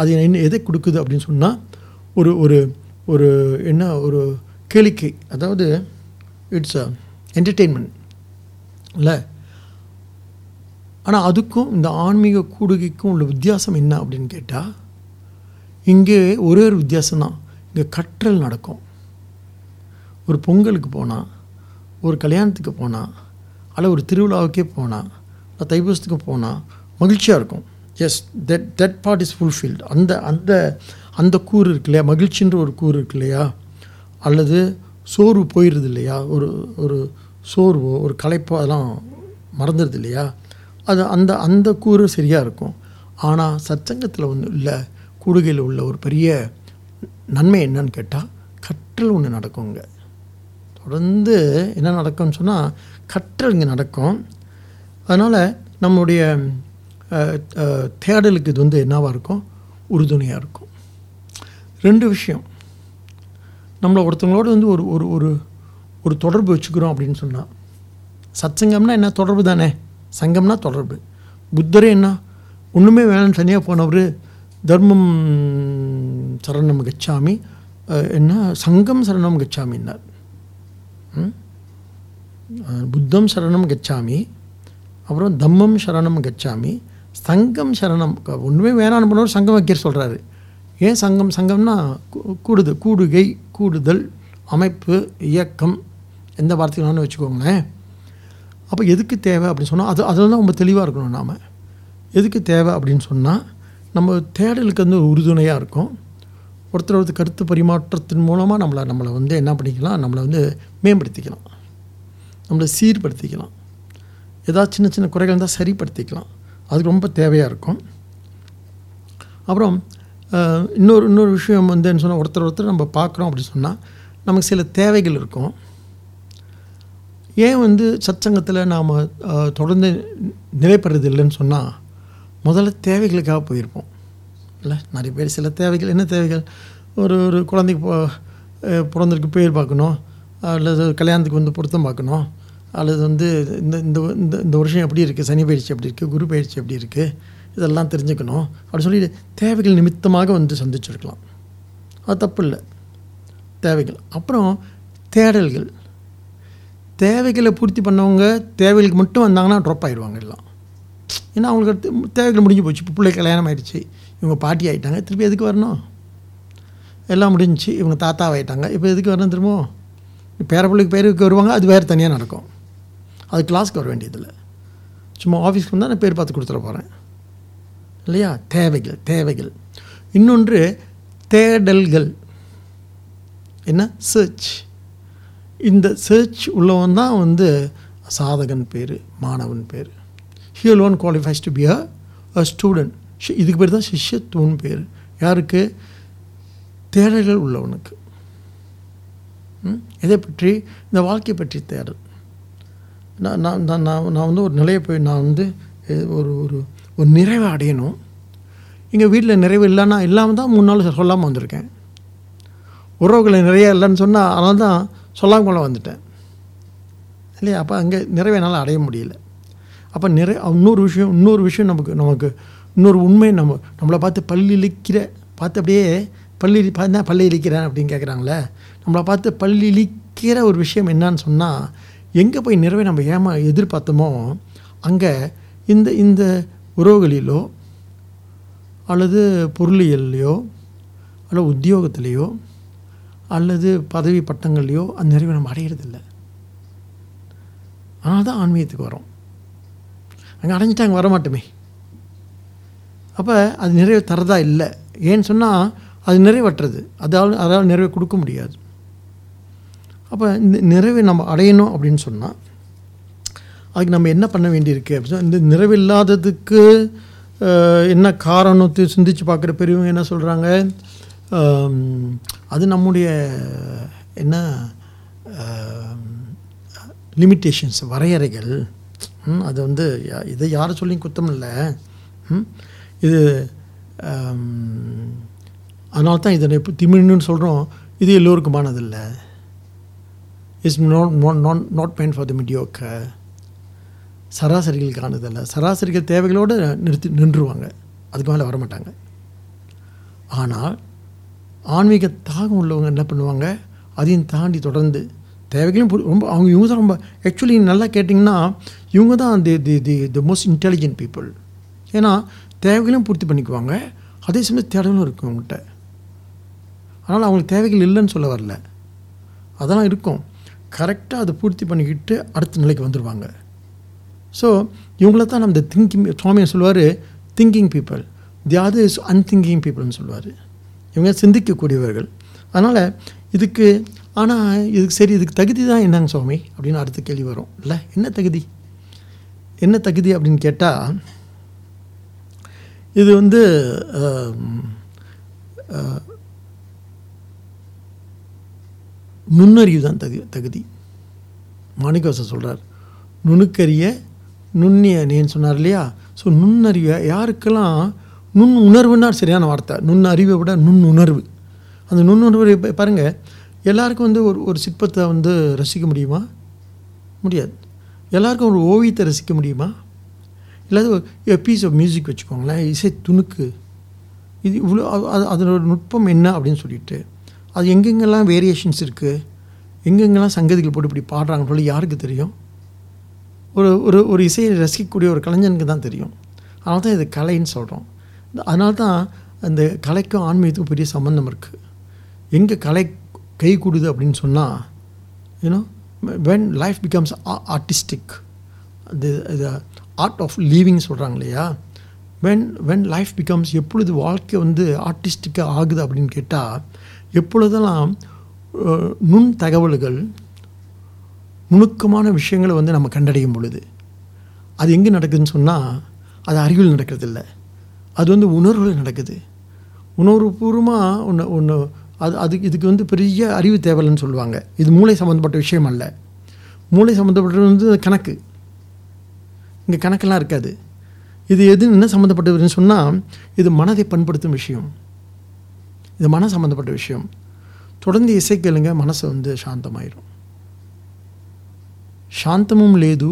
அது என்ன எதை கொடுக்குது அப்படின்னு சொன்னால் ஒரு ஒரு ஒரு என்ன ஒரு கேளிக்கை. அதாவது இட்ஸ் அ என்டர்டெயின்மெண்ட் இல்லை ஆனால் அதுக்கும் இந்த ஆன்மீக கூடுகைக்கும் உள்ள வித்தியாசம் என்ன அப்படின்னு கேட்டால் இங்கே ஒரே ஒரு வித்தியாசம் தான் இங்கே கற்றல் நடக்கும். ஒரு பொங்கலுக்கு போனால் ஒரு கல்யாணத்துக்கு போனால் அல்ல ஒரு திருவிழாவுக்கே போனால் இல்லை தைப்பூசத்துக்கு போனால் மகிழ்ச்சியாக இருக்கும். Yes that that part is fulfilled அந்த அந்த அந்த கூறு இருக்கு இல்லையா? மகிழ்ச்சின்ற ஒரு கூறு இருக்கு இல்லையா? அல்லது சோர்வு போயிடுது இல்லையா? ஒரு ஒரு சோர்வோ ஒரு களைப்போ அதெல்லாம் மறந்துடுது இல்லையா? அது அந்த அந்த கூறு சரியாக இருக்கும். ஆனால் சச்சங்கத்தில் ஒன்று இல்லை. கூடுகையில் உள்ள ஒரு பெரிய நன்மை என்னன்னு கேட்டால் கற்றல் ஒன்று நடக்குங்க தொடர்ந்து என்ன நடக்கும்னு சொன்னால் கற்றல் இங்கே நடக்கும். அதனால் நம்மளுடைய தேடலுக்கு இது வந்து என்னவாக இருக்கும்? உறுதுணையாக இருக்கும். ரெண்டு விஷயம். நம்மளை ஒருத்தவங்களோட வந்து ஒரு ஒரு ஒரு ஒரு தொடர்பு வச்சுக்கிறோம் அப்படின்னு சொன்னால் சத்சங்கம்னா என்ன? தொடர்பு தானே. சங்கம்னா தொடர்பு. புத்தரே என்ன? ஒன்றுமே வேணான்னு தனியாக போனவர் தர்மம் சரணம் கச்சாமி என்ன? சங்கம் சரணம் கச்சாமின்னார். புத்தம் சரணம் கச்சாமி அப்புறம் தம்மம் சரணம் கச்சாமி சங்கம் சரணம் ஒன்றுமே வேணான்னு போனவர் சங்கம் வைக்கிற சொல்கிறாரு ஏன் சங்கம்? சங்கம்னா கூடுது கூடுகை கூடுதல் அமைப்பு இயக்கம் எந்த வார்த்தைகளானு வச்சுக்கோங்களேன். அப்போ எதுக்கு தேவை அப்படின்னு சொன்னால் அது அதில் தான் ரொம்ப தெளிவாக இருக்கணும் நாம். எதுக்கு தேவை அப்படின்னு சொன்னால் நம்ம தேடலுக்கு வந்து ஒரு உறுதுணையாக இருக்கும். ஒருத்தர் ஒருத்தர் கருத்து பரிமாற்றத்தின் மூலமாக நம்மளை நம்மளை வந்து என்ன பண்ணிக்கலாம் நம்மளை வந்து மேம்படுத்திக்கலாம். நம்மளை சீர்படுத்திக்கலாம். ஏதாவது சின்ன சின்ன குறைகள் இருந்தால் சரிப்படுத்திக்கலாம். அது ரொம்ப தேவையாக இருக்கும். அப்புறம் இன்னொரு இன்னொரு விஷயம் வந்து என்ன சொன்னால் ஒருத்தர் ஒருத்தர் நம்ம பார்க்குறோம் அப்படின்னு சொன்னால் நமக்கு சில தேவைகள் இருக்கும். ஏன் வந்து சத்சங்கத்தில் நாம் தொடர்ந்து நிலைப்படுறது இல்லைன்னு சொன்னால் முதல்ல தேவைகளுக்காக போயிருப்போம். இல்லை? நிறைய பேர் சில தேவைகள் என்ன தேவைகள்? ஒரு ஒரு குழந்தைக்கு போ பிறந்திருக்கு பேர் பார்க்கணும் அல்லது கல்யாணத்துக்கு வந்து பொருத்தம் பார்க்கணும் அல்லது வந்து இந்த இந்த இந்த இந்த வருஷம் எப்படி இருக்குது சனி பயிற்சி எப்படி இருக்குது குரு பயிற்சி எப்படி இருக்குது இதெல்லாம் தெரிஞ்சுக்கணும். அப்படின்னு சொல்லி தேவைகள் நிமித்தமாக வந்து சந்திச்சிருக்கலாம். அது தப்பு இல்லை. தேவைகள். அப்புறம் தேடல்கள். தேவைகளை பூர்த்தி பண்ணவங்க தேவைகளுக்கு மட்டும் வந்தாங்கன்னா ட்ராப் ஆகிடுவாங்க எல்லாம். ஏன்னா அவங்களுக்கு தேவைகள் முடிஞ்சு போச்சு. இப்போ பிள்ளை கல்யாணம் ஆகிடுச்சு இவங்க பாட்டி ஆகிட்டாங்க திருப்பி எதுக்கு வரணும்? எல்லாம் முடிஞ்சுச்சு இவங்க தாத்தாவாயிட்டாங்க இப்போ எதுக்கு வரணும் திரும்பவும்? பேர பிள்ளைக்கு பேருக்கு வருவாங்க. அது வேறு தனியாக நடக்கும். அது கிளாஸ்க்கு வர வேண்டியதில்லை. சும்மா ஆஃபீஸ்க்கு வந்தால் நான் பேர் பார்த்து கொடுத்துட போகிறேன் இல்லையா? தேவைகள் தேவைகள். இன்னொன்று தேடல்கள். என்ன? சர்ச் இந்த சர்ச் உள்ளவன் தான் வந்து சாதகன் பேர் மாணவன் பேர். He alone qualifies to be a student இதுக்கு பேர் தான் சிஷ்யத்துவன் பேர். யாருக்கு? தேடல்கள் உள்ளவனுக்கு. இதை எதை பற்றி? இந்த வாழ்க்கையை பற்றி தேடல். நான் நான் நான் நான் நான் வந்து ஒரு நிலையை போய் நான் வந்து ஒரு ஒரு ஒரு நிறைவை அடையணும். எங்கள் வீட்டில் நிறைவு இல்லைன்னா இல்லாமல் தான் மூணு நாள் சொல்லாமல் வந்திருக்கேன். உறவுகளை நிறைய இல்லைன்னு சொன்னால் அதனால தான் சொல்லாமல் வந்துட்டேன். இல்லையா? அப்போ அங்கே நிறைவே என்னால் அடைய முடியல. அப்போ நிறை இன்னொரு விஷயம் இன்னொரு விஷயம் நமக்கு நமக்கு இன்னொரு உண்மை நம்ம நம்மளை பார்த்து பள்ளி இழிக்கிற பார்த்து அப்படியே பள்ளி பார்த்தா பள்ளி இழிக்கிறேன் அப்படின்னு கேட்குறாங்களே நம்மளை பார்த்து பள்ளி இழிக்கிற ஒரு விஷயம் என்னன்னு சொன்னால் எங்கே போய் நிறைவை நம்ம ஏமா எதிர்பார்த்தோமோ அங்கே இந்த இந்த உறவுகளிலோ அல்லது பொருளியல்லையோ அல்லது உத்தியோகத்திலேயோ அல்லது பதவி பட்டங்கள்லையோ அந்த நிறைவை நம்ம அடையிறதில்ல. ஆனால் தான் ஆன்மீகத்துக்கு வரோம் அங்கே அடைஞ்சிட்டு அங்கே வரமாட்டோமே. அப்போ அது நிறைவு தரதா இல்லை. ஏன்னு சொன்னால் அது நிறைவற்றது. அதால் அதால் நிறைவை கொடுக்க முடியாது. அப்போ இந்த நிறைவை நம்ம அடையணும் அப்படின்னு சொன்னால் அதுக்கு நம்ம என்ன பண்ண வேண்டியிருக்கு அப்படின்னு சொன்னா, இந்த நிறைவில்லாததுக்கு என்ன காரணத்தை சிந்திச்சு பார்க்குற பெரியவங்க என்ன சொல்கிறாங்க அது நம்முடைய என்ன லிமிட்டேஷன்ஸ் வரையறைகள். ம், அது வந்து யா- இதை யாரை சொல்லியும் குத்தம் இல்லை. ம், இது அதனால தான் இதை இப்போ திமிழ்னு சொல்கிறோம் இது எல்லோருக்குமானதில்லை is not not not not meant for the mediocre இல்லை. சராசரிகள் தேவைகளோடு நிறுத்தி நின்றுவாங்க. அதுக்கு மேலே வரமாட்டாங்க. ஆனால் ஆன்மீக தாகம் உள்ளவங்க என்ன பண்ணுவாங்க? அதையும் தாண்டி தொடர்ந்து தேவைகளையும் ரொம்ப அவங்க இவங்க தான் ரொம்ப ஆக்சுவலி நல்லா கேட்டிங்கன்னா இவங்க தான் the the the the most intelligent people ஏன்னா தேவைகளையும் பூர்த்தி பண்ணிக்குவாங்க. அதே சமயம் தேடலும் இருக்கும் அவங்ககிட்ட அதனால் அவங்களுக்கு தேவைகள் இல்லைன்னு சொல்ல வரல. அதெல்லாம் இருக்கும். கரெக்டாக அதை பூர்த்தி பண்ணிக்கிட்டு அடுத்த நிலைக்கு வந்துடுவாங்க ஸோ இவங்கள தான் நம்ம திங்கிங் சுவாமியை சொல்லுவார் thinking people the other is unthinking பீப்புள்னு சொல்லுவார். இவங்க சிந்திக்கக்கூடியவர்கள். அதனால் இதுக்கு ஆனால் இதுக்கு சரி இதுக்கு தகுதி தான் என்னங்க சுவாமி? அப்படின்னு அடுத்த கேள்வி வரும். இல்லை என்ன தகுதி? என்ன தகுதி அப்படின்னு கேட்டால் இது வந்து நுண்ணறிவு தான் தகு தகுதி. மாணிக்கவாசன் சொல்கிறார் நுணுக்கரிய நுண்ணிய நீன்னு சொன்னார் இல்லையா? ஸோ நுண்ணறிவை யாருக்கெல்லாம் நுண் உணர்வுன்னா சரியான வார்த்தை. நுண் அறிவை விட நுண் உணர்வு அந்த நுண்ணுணர்வு பாருங்கள் எல்லாருக்கும் வந்து ஒரு ஒரு சிற்பத்தை வந்து ரசிக்க முடியுமா? முடியாது. எல்லாருக்கும் ஒரு ஓவியத்தை ரசிக்க முடியுமா? இல்லாத ஒரு பீஸ் ஆஃப் மியூசிக் வச்சுக்கோங்களேன் இசை துணுக்கு. இது இவ்வளோ அது- அது அதனோட நுட்பம் என்ன அப்படின்னு சொல்லிட்டு. அது எங்கெங்கெல்லாம் வேரியேஷன்ஸ் இருக்குது எங்கெங்கெல்லாம் சங்கதிகள் போட்டு இப்படி பாடுறாங்கன்னு சொல்லி யாருக்கு தெரியும்? ஒரு ஒரு ஒரு இசையை ரசிக்கக்கூடிய ஒரு கலைஞனுக்கு தான் தெரியும். அதனால தான் இது கலைன்னு சொல்கிறோம் அதனால தான் அந்த கலைக்கும் ஆன்மீகத்துக்கும் பெரிய சம்மந்தம் இருக்குது எங்கே கலை கை கூடுது அப்படின்னு சொன்னால் you know when life becomes artistic அது இது ஆர்ட் ஆஃப் லீவிங் சொல்கிறாங்க இல்லையா? வென் வென் லைஃப் பிகம்ஸ் எப்பொழுது வாழ்க்கை வந்து ஆர்டிஸ்டிக்காக ஆகுது அப்படின்னு கேட்டால் எப்பொழுதெல்லாம் நுண் தகவல்கள் நுணுக்கமான விஷயங்களை வந்து நம்ம கண்டடையும் பொழுது அது எங்கே நடக்குதுன்னு சொன்னால் அது அறிவில் நடக்கிறதில்ல. அது வந்து உணர்வில் நடக்குது. உணர்வுபூர்வமாக ஒன்று ஒன்று அது அதுக்கு இதுக்கு வந்து பெரிய அறிவு தேவையில்லைன்னு சொல்லுவாங்க. இது மூளை சம்மந்தப்பட்ட விஷயம் அல்ல. மூளை சம்மந்தப்பட்டது வந்து கணக்கு. இங்கே கணக்கெல்லாம் இருக்காது. இது எது என்ன சம்மந்தப்பட்டதுன்னு சொன்னால் இது மனதை பண்படுத்தும் விஷயம். இது மன சம்மந்தப்பட்ட விஷயம். தொடர்ந்து இசை கேளுங்க மனசு வந்து சாந்தமாயிடும் சாந்தமும் லேது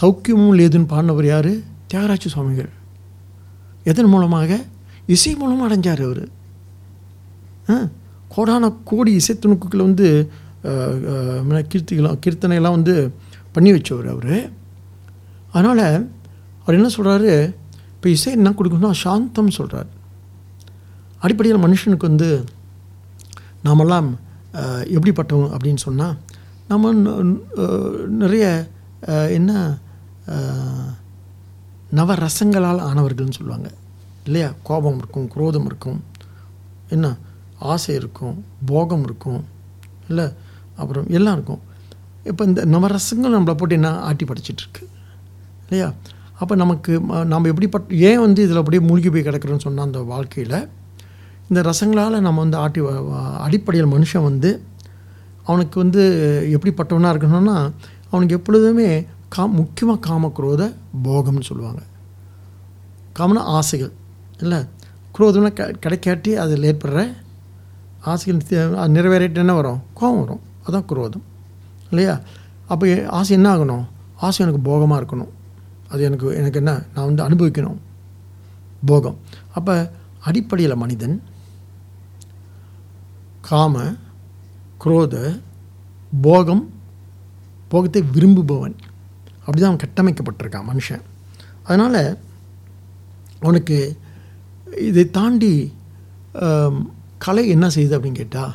சௌக்கியமும் லேதுன்னு பாடினவர் யார்? தியாகராஜ சுவாமிகள். எதன் மூலமாக? இசை மூலமாக அடைஞ்சார் அவர். கோடான கோடி இசைத்துணுக்குகளை வந்து அஹ், அஹ், கீர்த்திகளாம் கீர்த்தனையெல்லாம் வந்து பண்ணி வச்சவர் அவர். அதனால் அவர் என்ன சொல்கிறாரு இப்போ இசை என்ன கொடுக்கணும்னா சாந்தம் சொல்கிறார் அடிப்படையில் மனுஷனுக்கு வந்து நாமெல்லாம் எப்படிப்பட்டவங்க அப்படின்னு சொன்னால் நம்ம நிறைய என்ன நவரசங்களால் ஆனவர்கள்னு சொல்லுவாங்க. இல்லையா? கோபம் இருக்கும் குரோதம் இருக்கும். என்ன? ஆசை இருக்கும் போகம் இருக்கும். இல்லை? அப்புறம் எல்லாம் இருக்கும். இப்போ இந்த நவரசங்கள் நம்மளை போட்டு என்ன ஆட்டி படைச்சிட்ருக்கு? இல்லையா? அப்போ நமக்கு ம- எப்படிப்பட்ட ஏன் வந்து இதில் அப்படியே மூழ்கி போய் கிடக்கிறோன்னு சொன்னால் அந்த வாழ்க்கையில் இந்த ரசங்களால் நம்ம வந்து ஆட்டி வ- அடிப்படையில் மனுஷன் வந்து அவனுக்கு வந்து எப்படிப்பட்டவனாக இருக்கணும்னா அவனுக்கு எப்பொழுதுமே கா முக்கியமாக காமக்ரோத போகம்னு சொல்லுவாங்க. காமனா ஆசைகள். இல்லை குரோதம்னா க கிடைக்காட்டி அதில் ஏற்படுற ஆசைகள் நிறைவேறிட்டு என்ன வரும். கோபம் வரும். அதான் குரோதம். இல்லையா? அப்போ ஆசை என்ன ஆகணும்? ஆசை எனக்கு போகமாக இருக்கணும். அது எனக்கு எனக்கு என்ன? நான் வந்து அனுபவிக்கணும். போகம். அப்போ அடிப்படையில் மனிதன் காம குரோத போகம் போகத்தை விரும்புபவன். அப்படி தான் அவன் கட்டமைக்கப்பட்டிருக்கான் மனுஷன். அதனால் அவனுக்கு இதை தாண்டி கலை என்ன செய்யுது அப்படின்னு கேட்டால்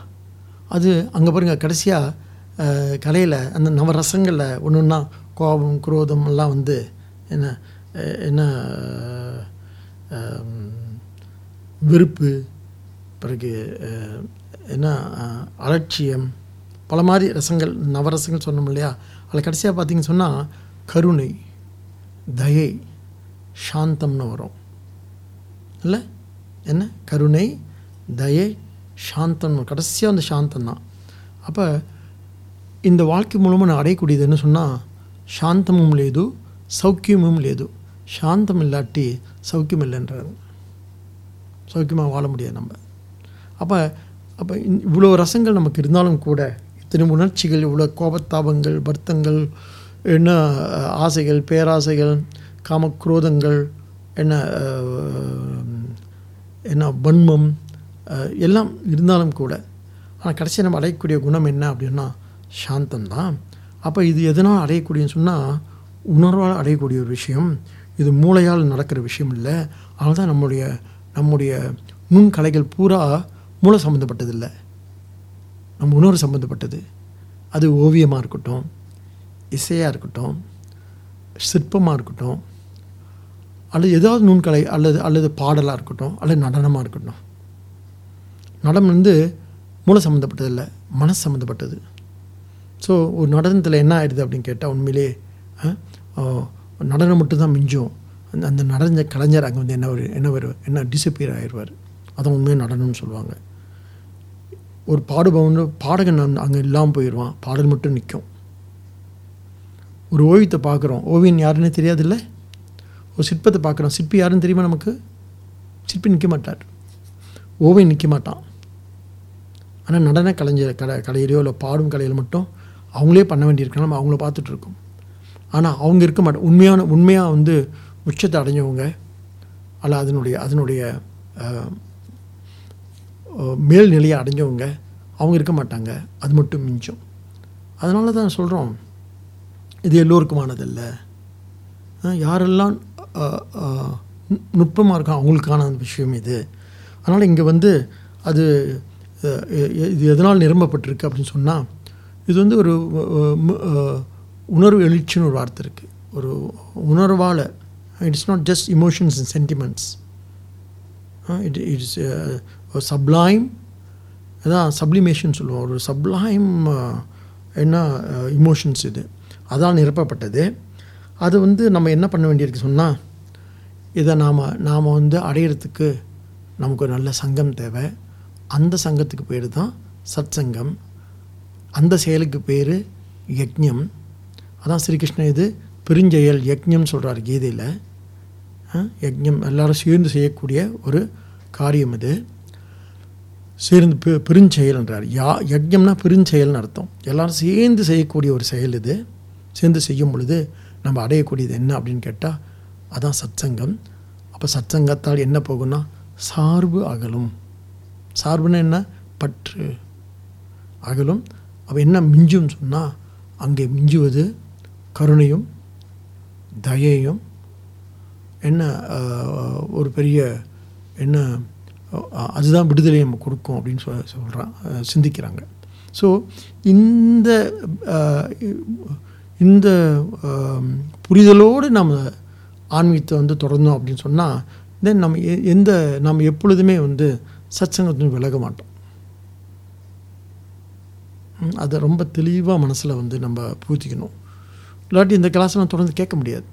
அது அங்கே பாருங்கள் கடைசியாக கலையில் அந்த நவரசங்களில் ஒன்று ஒன்றா கோபம் குரோதம் எல்லாம் வந்து என்ன என்ன வெறுப்பு பிறகு என்ன அலட்சியம் பல மாதிரி ரசங்கள் நவரசங்கள் சொன்னோம் இல்லையா? அதில் கடைசியாக பார்த்தீங்கன்னு சொன்னால் கருணை தயை சாந்தம்னு வரும். இல்லை? என்ன? கருணை தயை சாந்தம் கடைசியாக அந்த சாந்தம் தான் அப்போ இந்த வாழ்க்கை மூலமாக நான் அடையக்கூடியது என்ன சொன்னால் சாந்தமும் லேது சௌக்கியமும் லேது. சாந்தம் இல்லாட்டி சௌக்கியம் இல்லைன்றாரு. சௌக்கியமாக வாழ முடியாது நம்ம. அப்போ அப்போ இவ்வளோ ரசங்கள் நமக்கு இருந்தாலும் கூட இத்தனை உணர்ச்சிகள் இவ்வளோ கோபத்தாபங்கள் வருத்தங்கள் என்ன ஆசைகள் பேராசைகள் காமக்ரோதங்கள் என்ன என்ன வன்மம் எல்லாம் இருந்தாலும் கூட ஆனால் கடைசியாக நம்ம அடையக்கூடிய குணம் என்ன அப்படின்னா சாந்தம்தான். அப்போ இது எதனால் அடையக்கூடியன்னு சொன்னால் உணர்வால் அடையக்கூடிய ஒரு விஷயம். இது மூளையால் நடக்கிற விஷயம் இல்லை. அதனால தான் நம்முடைய நம்முடைய நுண்கலைகள் பூரா மூளை சம்மந்தப்பட்டதில்லை நம்ம உணர்வு சம்மந்தப்பட்டது அது ஓவியமாக இருக்கட்டும் இசையாக இருக்கட்டும் சிற்பமாக இருக்கட்டும் அல்லது ஏதாவது நுண்கலை அல்லது அல்லது பாடலாக இருக்கட்டும் அல்லது நடனமாக இருக்கட்டும். நடனம் வந்து மூளை சம்மந்தப்பட்டதில்லை மனசு சம்மந்தப்பட்டது ஸோ ஒரு நடனத்தில் என்ன ஆயிடுது அப்படின்னு கேட்டால் உண்மையிலே நடனம் மட்டும்தான் மிஞ்சும். அந்த அந்த நடன கலைஞர் அங்கே வந்து என்ன ஒரு என்ன ஒரு என்ன டிசப்பியர் ஆயிடுவார் அதான் உண்மையாக நடனம்னு சொல்லுவாங்க. ஒரு பாடுபவன் பாடகன் அங்கே இல்லாமல் போயிடுவான் பாடல் மட்டும் நிற்கும் ஒரு ஓவியத்தை பார்க்குறோம். ஓவியன் யாருன்னு தெரியாதில்ல? ஒரு சிற்பத்தை பார்க்குறோம். சிற்பி யாருன்னு தெரியுமா நமக்கு? சிற்பி நிற்க மாட்டார். ஓவியன் நிற்க மாட்டான். ஆனால் நடன கலைஞர் கலை கலையிலையோ இல்லை பாடும் கலையில் மட்டும் அவங்களே பண்ண வேண்டியிருக்கணும் நம்ம அவங்கள பார்த்துட்ருக்கோம். ஆனால் அவங்க இருக்க மாட்டோம் உண்மையான உண்மையாக வந்து உச்சத்தை அடைஞ்சவங்க அல்ல அதனுடைய அதனுடைய மேல்நிலையை அடைஞ்சவங்க அவங்க இருக்க மாட்டாங்க. அது மட்டும் மிஞ்சும். அதனால தான் சொல்கிறோம் இது எல்லோருக்குமானதல்ல. யாரெல்லாம் நுட்பமாக இருக்கோ அவங்களுக்கான விஷயம் இது. அதனால் இங்கே வந்து அது எ- இது எதனால் நிரம்பப்பட்டிருக்கு அப்படின்னு சொன்னால் இது வந்து ஒரு உணர்வு எழுச்சின்னு ஒரு வார்த்தை இருக்குது ஒரு உணர்வால் it's not just emotions and sentiments. It it's sublime அதான் சப்ளிமேஷன் சொல்லுவோம். ஒரு சப்ளைம் என்ன இமோஷன்ஸ் இது. அதான் நிரப்பப்பட்டது. அது வந்து நம்ம என்ன பண்ண வேண்டியிருக்கு சொன்னால் இதை நாம் நாம் வந்து அடையிறதுக்கு நமக்கு ஒரு நல்ல சங்கம் தேவை. அந்த சங்கத்துக்கு பேர் தான் சத் சங்கம் அந்த செயலுக்கு பேர் யக்ஞம். அதான் ஸ்ரீகிருஷ்ணன் இது பெருஞ்செயல் யக்ஞம் சொல்கிறார் கீதையில். யக்ஞம் எல்லாரும் சேர்ந்து செய்யக்கூடிய ஒரு காரியம் இது சேர்ந்து பெ பெருஞ்செயல்ன்றார் யா யக்ஞம்னா பெருஞ்செயல்னு அர்த்தம். எல்லாரும் சேர்ந்து செய்யக்கூடிய ஒரு செயல் இது. சேர்ந்து செய்யும் பொழுது நம்ம அடையக்கூடியது என்ன அப்படின்னு கேட்டால் அதான் சத்சங்கம். அப்போ சத்சங்கத்தால் என்ன போகும்னா சார்பு அகலும். சார்புன்னா என்ன? பற்று. அகலும். அப்போ என்ன மிஞ்சும்னு சொன்னால் அங்கே மிஞ்சுவது கருணையும் தயையும் என்ன ஒரு பெரிய என்ன அதுதான் விடுதலை நம்ம கொடுக்கும் அப்படின்னு சொல் சொல்கிறான் சிந்திக்கிறாங்க. ஸோ இந்த இந்த புரிதலோடு நம்ம ஆன்மீகத்தை வந்து தொடர்ந்தோம் அப்படின்னு சொன்னால் தென் நம்ம எ- எந்த நம்ம எப்பொழுதுமே வந்து சத்சங்கத்தின் விலக மாட்டோம். அதை ரொம்ப தெளிவாக மனசில் வந்து நம்ம பூத்திக்கணும் இல்லாட்டி இந்த கிளாஸ்லாம் தொடர்ந்து கேட்க முடியாது.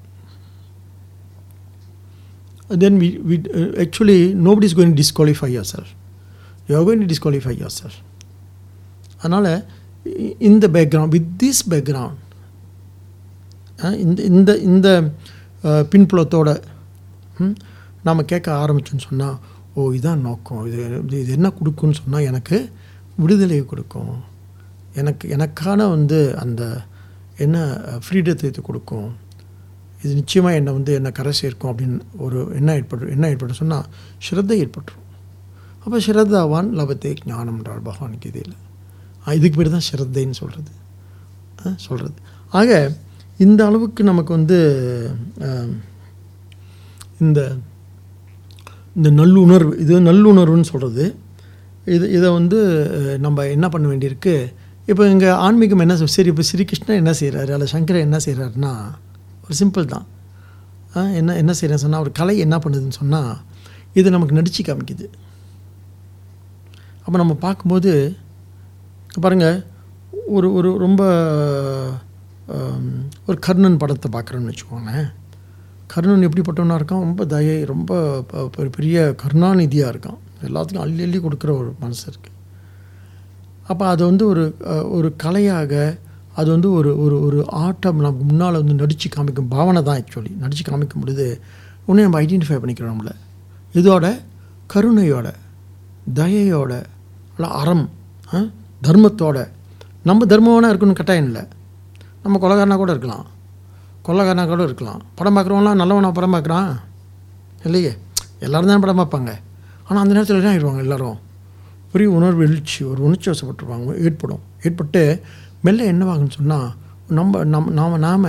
Then we we actually nobody is going disqualify yeah sir you are going disqualify yeah sir அதனால் இந்த பேக்ரவுண்ட் வித் திஸ் பேக்ரவுண்ட் இந்த இந்த இந்த பின்புலத்தோட நாம் கேட்க ஆரம்பிச்சோன்னு சொன்னால் ஓ இதான் நோக்கம். இது இது இது என்ன கொடுக்குன்னு சொன்னால் எனக்கு விடுதலையை கொடுக்கும். எனக்கு எனக்கான வந்து அந்த என்ன ஃப்ரீடத்தை இது கொடுக்கும். இது நிச்சயமாக என்னை வந்து என்னை கரை சேர்க்கும் அப்படின்னு ஒரு என்ன ஏற்பட்டு என்ன ஏற்பட்டு சொன்னால் ஸ்ரத்தை ஏற்பட்டுரும். அப்போ ஸ்ரத்தாவான் லபத்தை ஞானம்ன்றார் பகவான் கீதையில். இதுக்கு பேர் தான் ஸ்ரத்தைன்னு சொல்கிறது சொல்கிறது ஆக இந்த அளவுக்கு நமக்கு வந்து இந்த இந்த நல்லுணர்வு இது நல்லுணர்வுன்னு சொல்கிறது இது இதை வந்து நம்ம என்ன பண்ண வேண்டியிருக்கு? இப்போ இங்கே ஆன்மீகம் என்ன சொல்~ சரி இப்போ ஸ்ரீகிருஷ்ணன் என்ன செய்கிறாரு அல்ல சங்கரன் என்ன செய்கிறாருன்னா ஒரு சிம்பிள் தான். என்ன என்ன செய்கிறேன்னு சொன்னால் ஒரு கலை என்ன பண்ணுதுன்னு சொன்னால் இது நமக்கு நடிச்சு காமிக்குது. அப்போ நம்ம பார்க்கும்போது பாருங்கள் ஒரு ஒரு ரொம்ப ஒரு கர்ணன் படத்தை பார்க்குறோன்னு வச்சுக்கோங்களேன். கர்ணன் எப்படிப்பட்டவனாக இருக்கான்? ரொம்ப தயை ரொம்ப ப- பெரிய கருணாநிதியாக இருக்கான். எல்லாத்துக்கும் அள்ளி அள்ளி கொடுக்குற ஒரு மனசு இருக்குது அப்போ அது வந்து ஒரு ஒரு கலையாக அது வந்து ஒரு ஒரு ஒரு ஆட்டம் நமக்கு முன்னால் வந்து நடித்து காமிக்கும் பாவனை தான் ஆக்சுவலி நடித்து காமிக்கும் பொழுது உடனே நம்ம ஐடென்டிஃபை பண்ணிக்கிறோம் நம்மளை. இதோட கருணையோட தயையோட அறம் ஆ, தர்மத்தோட. நம்ம தர்மமான இருக்கணும்னு கட்டாயம் இல்லை. நம்ம கொலகாரனாக கூட இருக்கலாம். கொள்ளக்காரனாக கூட இருக்கலாம். படம் பார்க்குறவங்களாம் நல்லவனா படம் பார்க்குறான்? இல்லையே. எல்லோரும் தான் படம் பார்ப்பாங்க. ஆனால் அந்த நேரத்தில் என்ன ஆயிடுவாங்க எல்லோரும்? பெரிய உணர்வு எழுச்சி ஒரு உணர்ச்சி வசப்பட்டுருவாங்க ஏற்படும். ஏற்பட்டு மெல்ல என்னவாகுன்னு சொன்னால் நம்ம நம் நாம் நாம்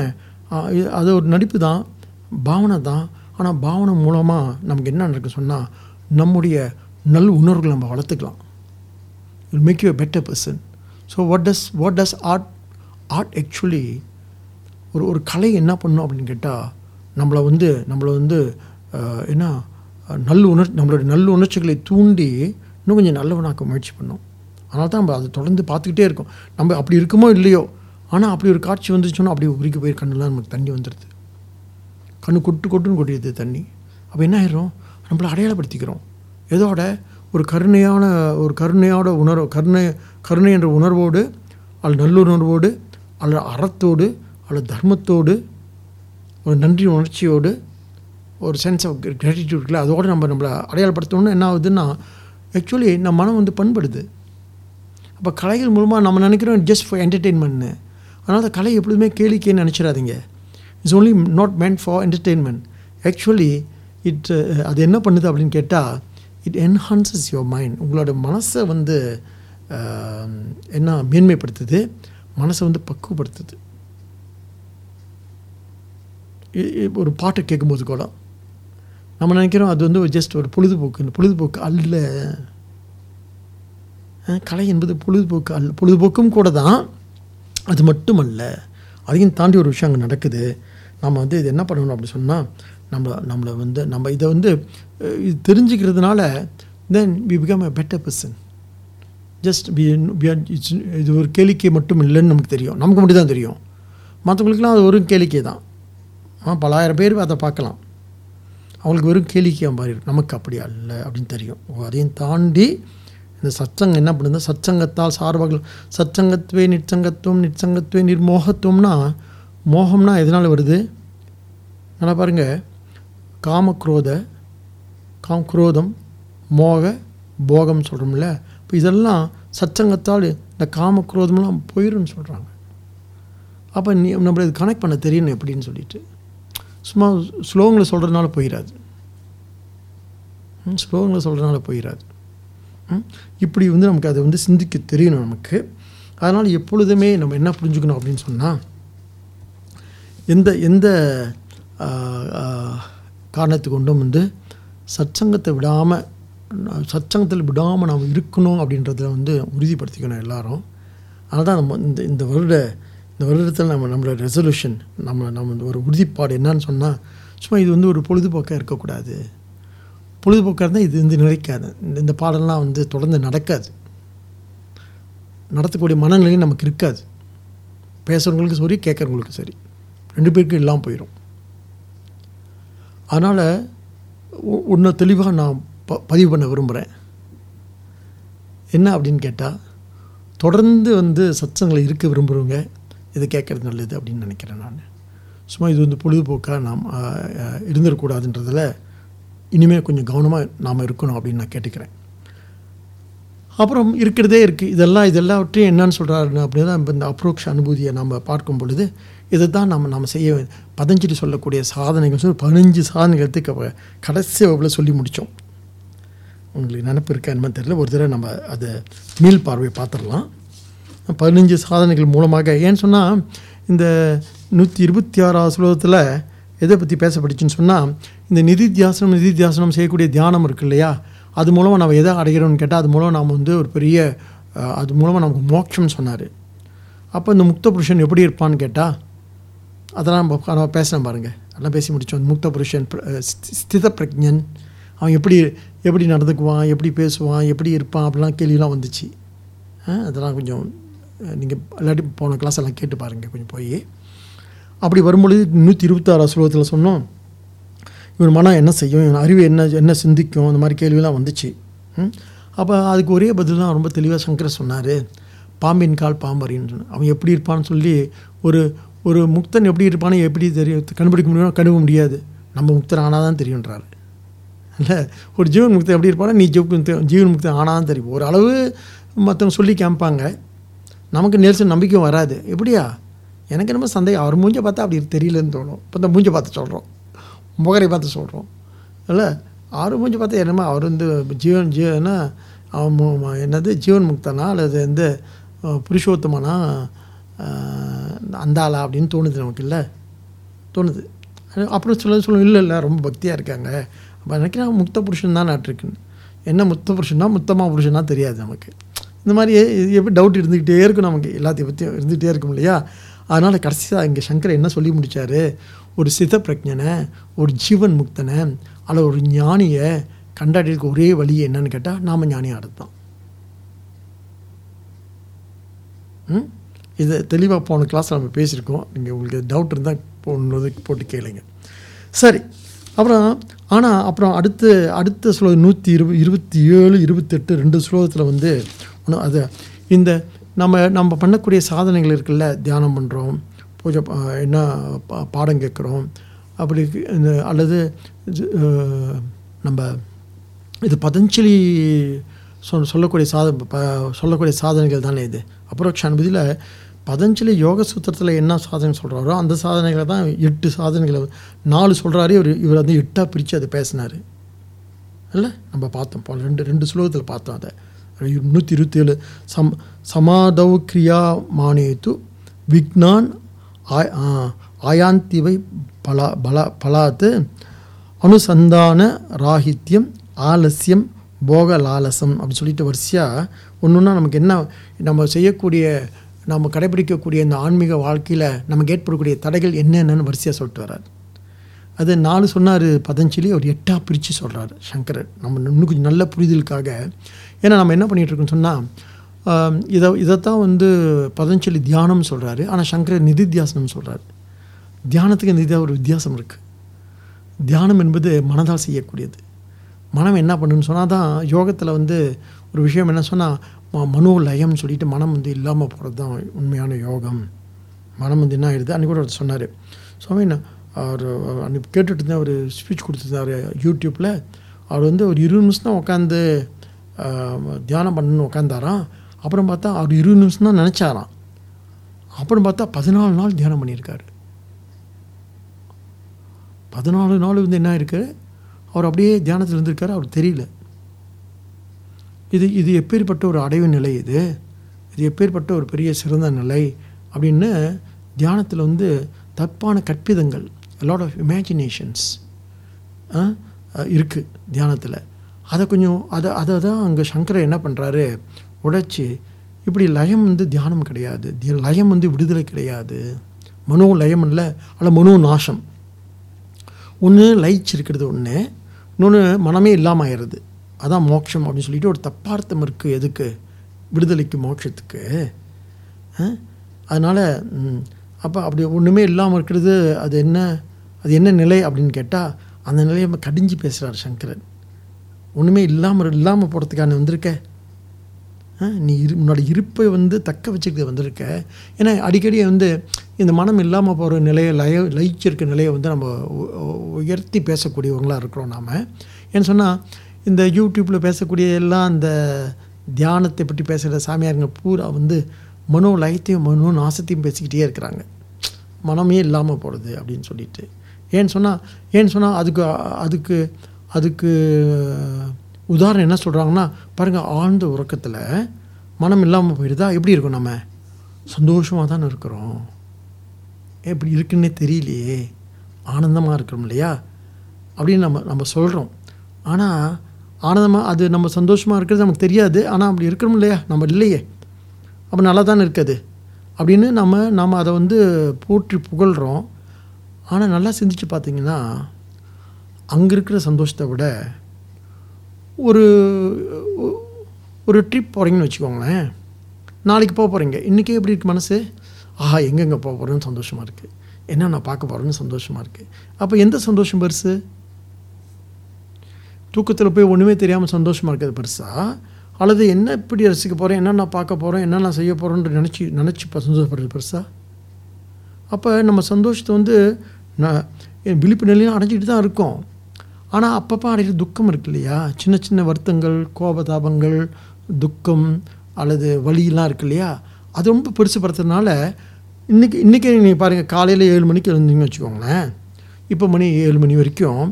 அது ஒரு நடிப்பு தான் பாவனை தான். ஆனால் பாவனை மூலமாக நமக்கு என்ன நடக்குன்னு சொன்னால் நம்முடைய நல் உணர்வுகளை நம்ம வளர்த்துக்கலாம். Will make you a better person so what does what does art art actually ஒரு ஒரு கலை என்ன பண்ணும் அப்படின்னு கேட்டால் நம்மளை வந்து நம்மளை வந்து என்ன நல்ல உணர் நம்மளோட நல்ல உணர்ச்சிகளை தூண்டி இன்னும் கொஞ்சம் நல்லவனாக்க முயற்சி பண்ணும். அதனால தான் நம்ம அதை தொடர்ந்து பார்த்துக்கிட்டே இருக்கோம். நம்ம அப்படி இருக்குமோ இல்லையோ ஆனால் அப்படி ஒரு காட்சி வந்துச்சுன்னா அப்படியே உருக்கி போய் கண்ணுலாம் நமக்கு தண்ணி வந்துடுது கண்ணு கொட்டு கொட்டுன்னு கொட்டிடுது தண்ணி. அப்போ என்ன ஆயிரும்? நம்மளை அடையாளப்படுத்திக்கிறோம். எதோட ஒரு கருணையான ஒரு கருணையோட உணர்வு கருணை கருணை என்ற உணர்வோடு அல்லது நல்லுணர்வோடு அல்லது அறத்தோடு அல்லது தர்மத்தோடு ஒரு நன்றி உணர்ச்சியோடு ஒரு சென்ஸ் ஆஃப் கிராட்டிடியூட் இருக்குல்ல அதோடு நம்ம நம்மளை அடையாளப்படுத்தணும்னு என்ன ஆகுதுன்னா ஆக்சுவலி நம்ம மனம் வந்து பண்படுது. அப்போ கலைகள் மூலமாக நம்ம நினைக்கிறோம் ஜஸ்ட் ஃபார் என்டர்டெயின்மெண்ட்னு அதனால் அந்த கலை எப்பொழுதுமே கேளிக்கைன்னு நினச்சிடாதீங்க. It's only not meant for entertainment actually it அது என்ன பண்ணுது அப்படின்னு கேட்டால் இட் என்ஹான்சஸ் யுவர் மைண்ட் உங்களோட மனசை வந்து என்ன மேன்மைப்படுத்துது. மனசை வந்து பக்குவப்படுத்துது. ஒரு பாட்டை கேட்கும்போது கூட நம்ம நினைக்கிறோம் அது வந்து ஜஸ்ட் ஒரு பொழுதுபோக்கு இந்த பொழுதுபோக்கு அல்ல. கலை என்பது பொழுதுபோக்கு அல்ல. பொழுதுபோக்கும் கூட தான் அது மட்டுமல்ல அதையும் தாண்டி ஒரு விஷயம் அங்கே நடக்குது. நம்ம வந்து இது என்ன பண்ணணும் அப்படின்னு சொன்னால் நம்ம நம்மளை வந்து நம்ம இதை வந்து இது தெரிஞ்சுக்கிறதுனால then we become a better person just be இது ஒரு கேளிக்கை மட்டும் இல்லைன்னு நமக்கு தெரியும். நமக்கு மட்டும் தான் தெரியும். மற்றவங்களுக்குலாம் அது ஒரு கேளிக்கை தான். ஆ பலாயிரம் பேர் அதை பார்க்கலாம். அவங்களுக்கு வெறும் கேளிக்கையாக மாதிரி இருக்கும் நமக்கு அப்படி அல்ல அப்படின்னு தெரியும். அதையும் தாண்டி இந்த சத்சங்கம் என்ன பண்ணுது சச்சங்கத்தால் சார்பாக சச்சங்கத்துவே நிச்சங்கத்துவம் நிச்சங்கத்துவே நிர்மோகத்துவம்னா மோகம்னா எதனால் வருது? நல்லா பாருங்கள் காமக்ரோத காம் குரோதம் மோக போகம் சொல்கிறோம்ல இப்போ இதெல்லாம் சச்சங்கத்தால் இந்த காமக்ரோதம்லாம் போயிடும்னு சொல்கிறாங்க அப்போ நீ நம்மளை இது கனெக்ட் பண்ண தெரியணும் எப்படின்னு சொல்லிட்டு. சும்மா ஸ்லோகங்களை சொல்கிறதுனால போயிடாது ஸ்லோகங்களை சொல்கிறதுனால போயிடாது ம்? இப்படி வந்து நமக்கு அதை வந்து சிந்திக்க தெரியணும் நமக்கு. அதனால் எப்பொழுதுமே நம்ம என்ன புரிஞ்சுக்கணும் அப்படின்னு சொன்னால் எந்த எந்த ஆ, காரணத்தை கொண்டும் வந்து சத்சங்கத்தை விடாமல் சச்சங்கத்தில் விடாமல் நாம் இருக்கணும் அப்படின்றத வந்து உறுதிப்படுத்திக்கணும் எல்லாரும். அதனால் தான் நம்ம இந்த இந்த வருட இந்த வருடத்தில் நம்ம நம்மளோட ரெசல்யூஷன் நம்ம நம்ம இந்த ஒரு உறுதிப்பாடு என்னன்னு சொன்னால் சும்மா இது வந்து ஒரு பொழுதுபோக்காக இருக்கக்கூடாது. பொழுதுபோக்காக இருந்தால் இது வந்து நிலைக்காது. இந்த இந்த பாடலாம் வந்து தொடர்ந்து நடக்காது. நடத்தக்கூடிய மனநிலையும் நமக்கு இருக்காது. பேசுகிறவங்களுக்கு சரி கேட்குறவங்களுக்கு சரி. ரெண்டு பேருக்கும் இல்லாமல் போயிடும் அதனால் ஒன்று தெளிவாக நான் ப பதிவு பண்ண விரும்புகிறேன் என்ன அப்படின்னு கேட்டால் தொடர்ந்து வந்து சத்சங்களை இருக்க விரும்புகிறவங்க இதை கேட்குறது நல்லது அப்படின்னு நினைக்கிறேன் நான். சும்மா இது வந்து பொழுதுபோக்காக நாம் இருந்துடக்கூடாதுன்றதில் இனிமேல் கொஞ்சம் கவனமாக நாம் இருக்கணும் அப்படின்னு நான் கேட்டுக்கிறேன். அப்புறம் இருக்கிறதே இருக்குது இதெல்லாம் இதெல்லாவற்றையும் என்னன்னு சொல்கிறாரு அப்படின்னா இப்போ இந்த அப்ரோக்ஷ அனுபூதியை நம்ம பார்க்கும் பொழுது இதை தான் நம்ம நம்ம செய்ய பதஞ்சலி சொல்லக்கூடிய சாதனைகள் சொல்லி பதினஞ்சு சாதனைகளுக்கு கடைசி வகுப்பில் சொல்லி முடித்தோம் உங்களுக்கு நினப்பு இருக்கா என்னன்னு தெரியல. ஒரு தடவை நம்ம அதை மீள் பார்வையை பார்த்துடலாம். பதினஞ்சு சாதனைகள் மூலமாக ஏன்னு சொன்னால் இந்த நூற்றி இருபத்தி ஆறாவது ஸ்லோகத்தில் எதை பற்றி பேசப்பட்டுச்சுன்னு சொன்னால் இந்த நிதித் தியாசனம் நிதி தியாசனம் செய்யக்கூடிய தியானம் இருக்கு இல்லையா? அது மூலமாக நம்ம எதை அடைகிறோம்னு கேட்டால் அது மூலம் நாம் வந்து ஒரு பெரிய அது மூலமாக நமக்கு மோட்சம்னு சொன்னார். அப்போ இந்த முக்த புருஷன் எப்படி இருப்பான்னு கேட்டால் அதெல்லாம் நம்ம நம்ம பாருங்கள் அதெல்லாம் பேசி முடித்தோம் முக்த புருஷன் ஸ்தித பிரஜன் அவன் எப்படி எப்படி நடந்துக்குவான் எப்படி பேசுவான் எப்படி இருப்பான் அப்படிலாம் கேள்விலாம் வந்துச்சு. அதெல்லாம் கொஞ்சம் நீங்கள் இல்லாட்டி போன கிளாஸ் எல்லாம் கேட்டு பாருங்கள் கொஞ்சம் போய். அப்படி வரும்பொழுது நூற்றி இருபத்தாறு ஸ்லோகத்தில் சொன்னோம் இவன் மனம் என்ன செய்யும்? இவன் அறிவு என்ன என்ன சிந்திக்கும்? அந்த மாதிரி கேள்விலாம் வந்துச்சு. அப்போ அதுக்கு ஒரே பதில் தான் ரொம்ப தெளிவாக சங்கர் சொன்னார். பாம்பின் கால் பாம்பறின்னு அவன் எப்படி இருப்பான்னு சொல்லி ஒரு ஒரு முக்தன் எப்படி இருப்பான்னு எப்படி தெரியும் கண்டுபிடிக்க முடியும் கண்டுபிடிக்க முடியாது. நம்ம முக்தர் ஆனால் தான் தெரியுன்றாரு இல்லை ஒரு ஜீவன் முக்தி எப்படி இருப்பானா நீ ஜீவன் ஜீவன் முக்தி ஆனான்னு தெரியும். ஒரு அளவு மற்றவங்க சொல்லி காமிப்பாங்க நமக்கு நெல்சன் நம்பிக்கையும் வராது. எப்படியா? எனக்கு நம்ம சந்தேகம். அவர் மூஞ்சை பார்த்தா அப்படி தெரியலன்னு தோணும். இப்போ இந்த மூஞ்சை பார்த்து சொல்கிறோம் முகரை பார்த்து சொல்கிறோம் இல்லை அவர் மூஞ்சி பார்த்தா என்னமோ அவர் வந்து ஜீவன் ஜீவனா அவன் என்னது ஜீவன் முக்தனா அல்லது வந்து புருஷோத்தமனா அந்தாளா அப்படின்னு தோணுது நமக்கு இல்லை? தோணுது. அப்புறம் சொல்ல சொல்ல இல்லை இல்லை ரொம்ப பக்தியாக இருக்காங்க. அப்போ நினைக்கிறேன் முத்த புருஷன் தான் நாட்டிருக்குன்னு என்ன முத்த புருஷன்னா முத்தமாக புருஷனா தெரியாது நமக்கு. இந்த மாதிரி எப்படி டவுட் இருந்துக்கிட்டே இருக்கும் நமக்கு. எல்லாத்தையும் பற்றியும் இருந்துகிட்டே இருக்கும் இல்லையா? அதனால் கடைசியாக இங்கே சங்கர் என்ன சொல்லி முடித்தார் ஒரு சித பிரஜனை ஒரு ஜீவன் முக்தனை அல்ல ஒரு ஞானியை கண்டாடிருக்க ஒரே வழி என்னன்னு கேட்டால் நாம் ஞானியாக அடுத்தான் ம்? இதை தெளிவாக போன கிளாஸில் நம்ம பேசியிருக்கோம். நீங்கள் உங்களுக்கு டவுட் இருந்தால் போனது போட்டு கேளுங்க. சரி. அப்புறம் ஆனால் அப்புறம் அடுத்து அடுத்த ஸ்லோகம் நூற்றி இருபது இருபத்தி ஏழு இருபத்தெட்டு ரெண்டு ஸ்லோகத்தில் வந்து ஒன்று அது இந்த நம்ம நம்ம பண்ணக்கூடிய சாதனைகள் இருக்குல்ல தியானம் பண்ணுறோம் பூஜை என்ன பாடம் கேட்குறோம் அப்படி இந்த அல்லது நம்ம இது பதஞ்சலி சொல் சொல்லக்கூடிய சாத சொல்லக்கூடிய சாதனைகள் தானே இது. அப்ரோக்ஷ அனுபதியில் பதஞ்சலி யோக சூத்திரத்தில் என்ன சாதனை சொல்கிறாரோ அந்த சாதனைகளை தான் எட்டு சாதனைகளை நாலு சொல்கிறாரு இவர் இவர் வந்து எட்டாக பிரித்து அதை பேசினார். இல்லை? நம்ம பார்த்தோம். போல் ரெண்டு ரெண்டு ஸ்லோகத்தில் பார்த்தோம் அதை. நூற்றி இருபத்தி ஏழு சம் சமாதவ் கிரியா மானேத்து விக்னான் ஆயாந்திவை பலா பலா பலாத்து அனுசந்தான ராகித்யம் ஆலசியம் போக லாலசம் அப்படின்னு சொல்லிட்டு வரிசையாக ஒன்று ஒன்றா நமக்கு என்ன நம்ம செய்யக்கூடிய நம்ம கடைபிடிக்கக்கூடிய இந்த ஆன்மீக வாழ்க்கையில் நமக்கு ஏற்படக்கூடிய தடைகள் என்னென்னு வரிசையாக சொல்லிட்டு வர்றார். அது நாலு சொன்னார் பதஞ்சலி அவர் எட்டாக பிரித்து சொல்கிறாரு சங்கரர். நம்ம இன்னும் கொஞ்சம் நல்ல புரிதலுக்காக. ஏன்னா நம்ம என்ன பண்ணிகிட்ருக்கோம்னு சொன்னால் இதை இதைத்தான் வந்து பதஞ்சலி தியானம் சொல்கிறாரு ஆனால் சங்கரர் நிதித்தியாசனம் சொல்கிறார் தியானத்துக்கு நிதியாக ஒரு வித்தியாசம் இருக்குது தியானம் என்பது மனதால் செய்யக்கூடியது. மனம் என்ன பண்ணுன்னு சொன்னால் தான் யோகத்தில் வந்து ஒரு விஷயம் என்ன சொன்னால் மனோலயம்னு சொல்லிட்டு மனம் வந்து இல்லாமல் போகிறது தான் உண்மையான யோகம். மனம் வந்து என்ன ஆயிடுது அன்றைக்கி கூட அவர் சொன்னார். சுவாமி நான் அவர் அன்றைக்கி கேட்டுட்டு இருந்தேன் ஒரு ஸ்பீச் கொடுத்துருந்தார் யூடியூப்பில் அவர் வந்து ஒரு இருபது நிமிஷம் தான் உட்காந்து தியானம் பண்ணணும்னு உட்காந்தாராம் அப்புறம் பார்த்தா அவர் இருபது நிமிஷம் தான் நினச்சாராம். அப்புறம் பார்த்தா பதினாலு நாள் தியானம் பண்ணியிருக்காரு. பதினாலு நாள் வந்து என்ன இருக்குது அவர் அப்படியே தியானத்தில் இருந்திருக்காரு? அவர் தெரியல. இது இது எப்பேற்பட்ட ஒரு அடைவு நிலை இது? இது எப்பேற்பட்ட ஒரு பெரிய சிறந்த நிலை? அப்படின்னு தியானத்தில் வந்து தப்பான கற்பிதங்கள் லாட் ஆஃப் இமேஜினேஷன்ஸ் இருக்குது தியானத்தில். அதை கொஞ்சம் அதை அதை தான் அங்கே சங்கரை என்ன பண்ணுறாரு உடைச்சி இப்படி லயம் வந்து தியானம் கிடையாது. தி- லயம் வந்து விடுதலை கிடையாது. மனோ லயம் இல்லை அல்ல மனோ நாசம். ஒன்று லயிச்சு இருக்கிறது ஒன்று இன்னொன்று மனமே இல்லாமல் ஆயிடுறது. அதான் மோட்சம் அப்படின்னு சொல்லிட்டு ஒரு தப்பார்த்தம் இருக்குது எதுக்கு? விடுதலைக்கு மோட்சத்துக்கு. அதனால் அப்போ அப்படி ஒன்றுமே இல்லாமல் இருக்கிறது அது என்ன அது என்ன நிலை அப்படின்னு கேட்டால் அந்த நிலையை நம்ம கடிஞ்சு பேசுகிறார் சங்கரன். ஒன்றுமே இல்லாமல் இல்லாமல் போகிறதுக்கான வந்திருக்க. ஆ, நீ இரு உன்னோட இருப்பை வந்து தக்க வச்சுக்கிட்டு வந்திருக்க. ஏன்னா அடிக்கடி வந்து இந்த மனம் இல்லாமல் போகிற நிலையை லய லயிச்சிருக்க நிலையை வந்து நம்ம உயர்த்தி பேசக்கூடியவங்களாக இருக்கிறோம் நாம். ஏன்னு சொன்னால் இந்த யூடியூப்பில் பேசக்கூடிய எல்லாம் அந்த தியானத்தை பற்றி பேசுகிற சாமியாருங்க பூரா வந்து மனோ லயத்தையும் மனோ நாசத்தையும் பேசிக்கிட்டே இருக்கிறாங்க. மனமே இல்லாமல் போகிறது அப்படின்னு சொல்லிட்டு. ஏன்னு சொன்னால் ஏன்னு சொன்னால் அதுக்கு அதுக்கு அதுக்கு உதாரணம் என்ன சொல்கிறாங்கன்னா பாருங்கள் ஆழ்ந்த உறக்கத்தில் மனம் இல்லாமல் போயிடுதா எப்படி இருக்கும் நம்ம? சந்தோஷமாக தானே இருக்கிறோம். எப்படி இருக்குன்னே தெரியலையே. ஆனந்தமாக இருக்கிறோம் இல்லையா? அப்படின்னு நம்ம நம்ம சொல்கிறோம் ஆனால் ஆனந்தமாக அது நம்ம சந்தோஷமாக இருக்கிறது நமக்கு தெரியாது. ஆனால் அப்படி இருக்கிறோம் இல்லையா? நம்ம இல்லையே. அப்போ நல்லா தானே இருக்குது. அப்படின்னு நம்ம நம்ம அதை வந்து போற்றி புகழ்கிறோம் ஆனால் நல்லா சிந்திச்சு பார்த்தீங்கன்னா அங்கே இருக்கிற சந்தோஷத்தை விட ஒரு ஒரு ட்ரிப் போகிறீங்கன்னு வச்சுக்கோங்களேன். நாளைக்கு போக போகிறீங்க இன்றைக்கே எப்படி இருக்கு மனசு? ஆஹா எங்கெங்கே போக போகிறேன்னு சந்தோஷமாக இருக்குது என்ன நான் பார்க்க போகிறேன்னு சந்தோஷமாக இருக்குது அப்போ எந்த சந்தோஷம் பெருசு? தூக்கத்தில் போய் ஒன்றுமே தெரியாமல் சந்தோஷமாக இருக்கிறது பெருசாக அல்லது என்ன எப்படி ரசிக்க போகிறேன் என்ன நான் பார்க்க போகிறோம் என்ன நான் செய்ய போகிறேன்னு நினச்சி நினச்சி இப்போ சந்தோஷப்படுறது பெருசாக அப்போ நம்ம சந்தோஷத்தை வந்து நான் என் விழிப்பு நிலையும் அடைஞ்சிட்டு தான் இருக்கோம். ஆனால் அப்பப்போ அடைகிற துக்கம் இருக்கு இல்லையா? சின்ன சின்ன வருத்தங்கள் கோபதாபங்கள் துக்கம் அல்லது வலியெல்லாம் இருக்கு இல்லையா? அது ரொம்ப பெருசுப்படுத்துறதுனால இன்றைக்கி இன்றைக்கி நீங்கள் பாருங்கள் காலையில் ஏழு மணிக்கு எழுந்தீங்கன்னு வச்சுக்கோங்களேன். இப்போ மணி ஏழு மணி வரைக்கும்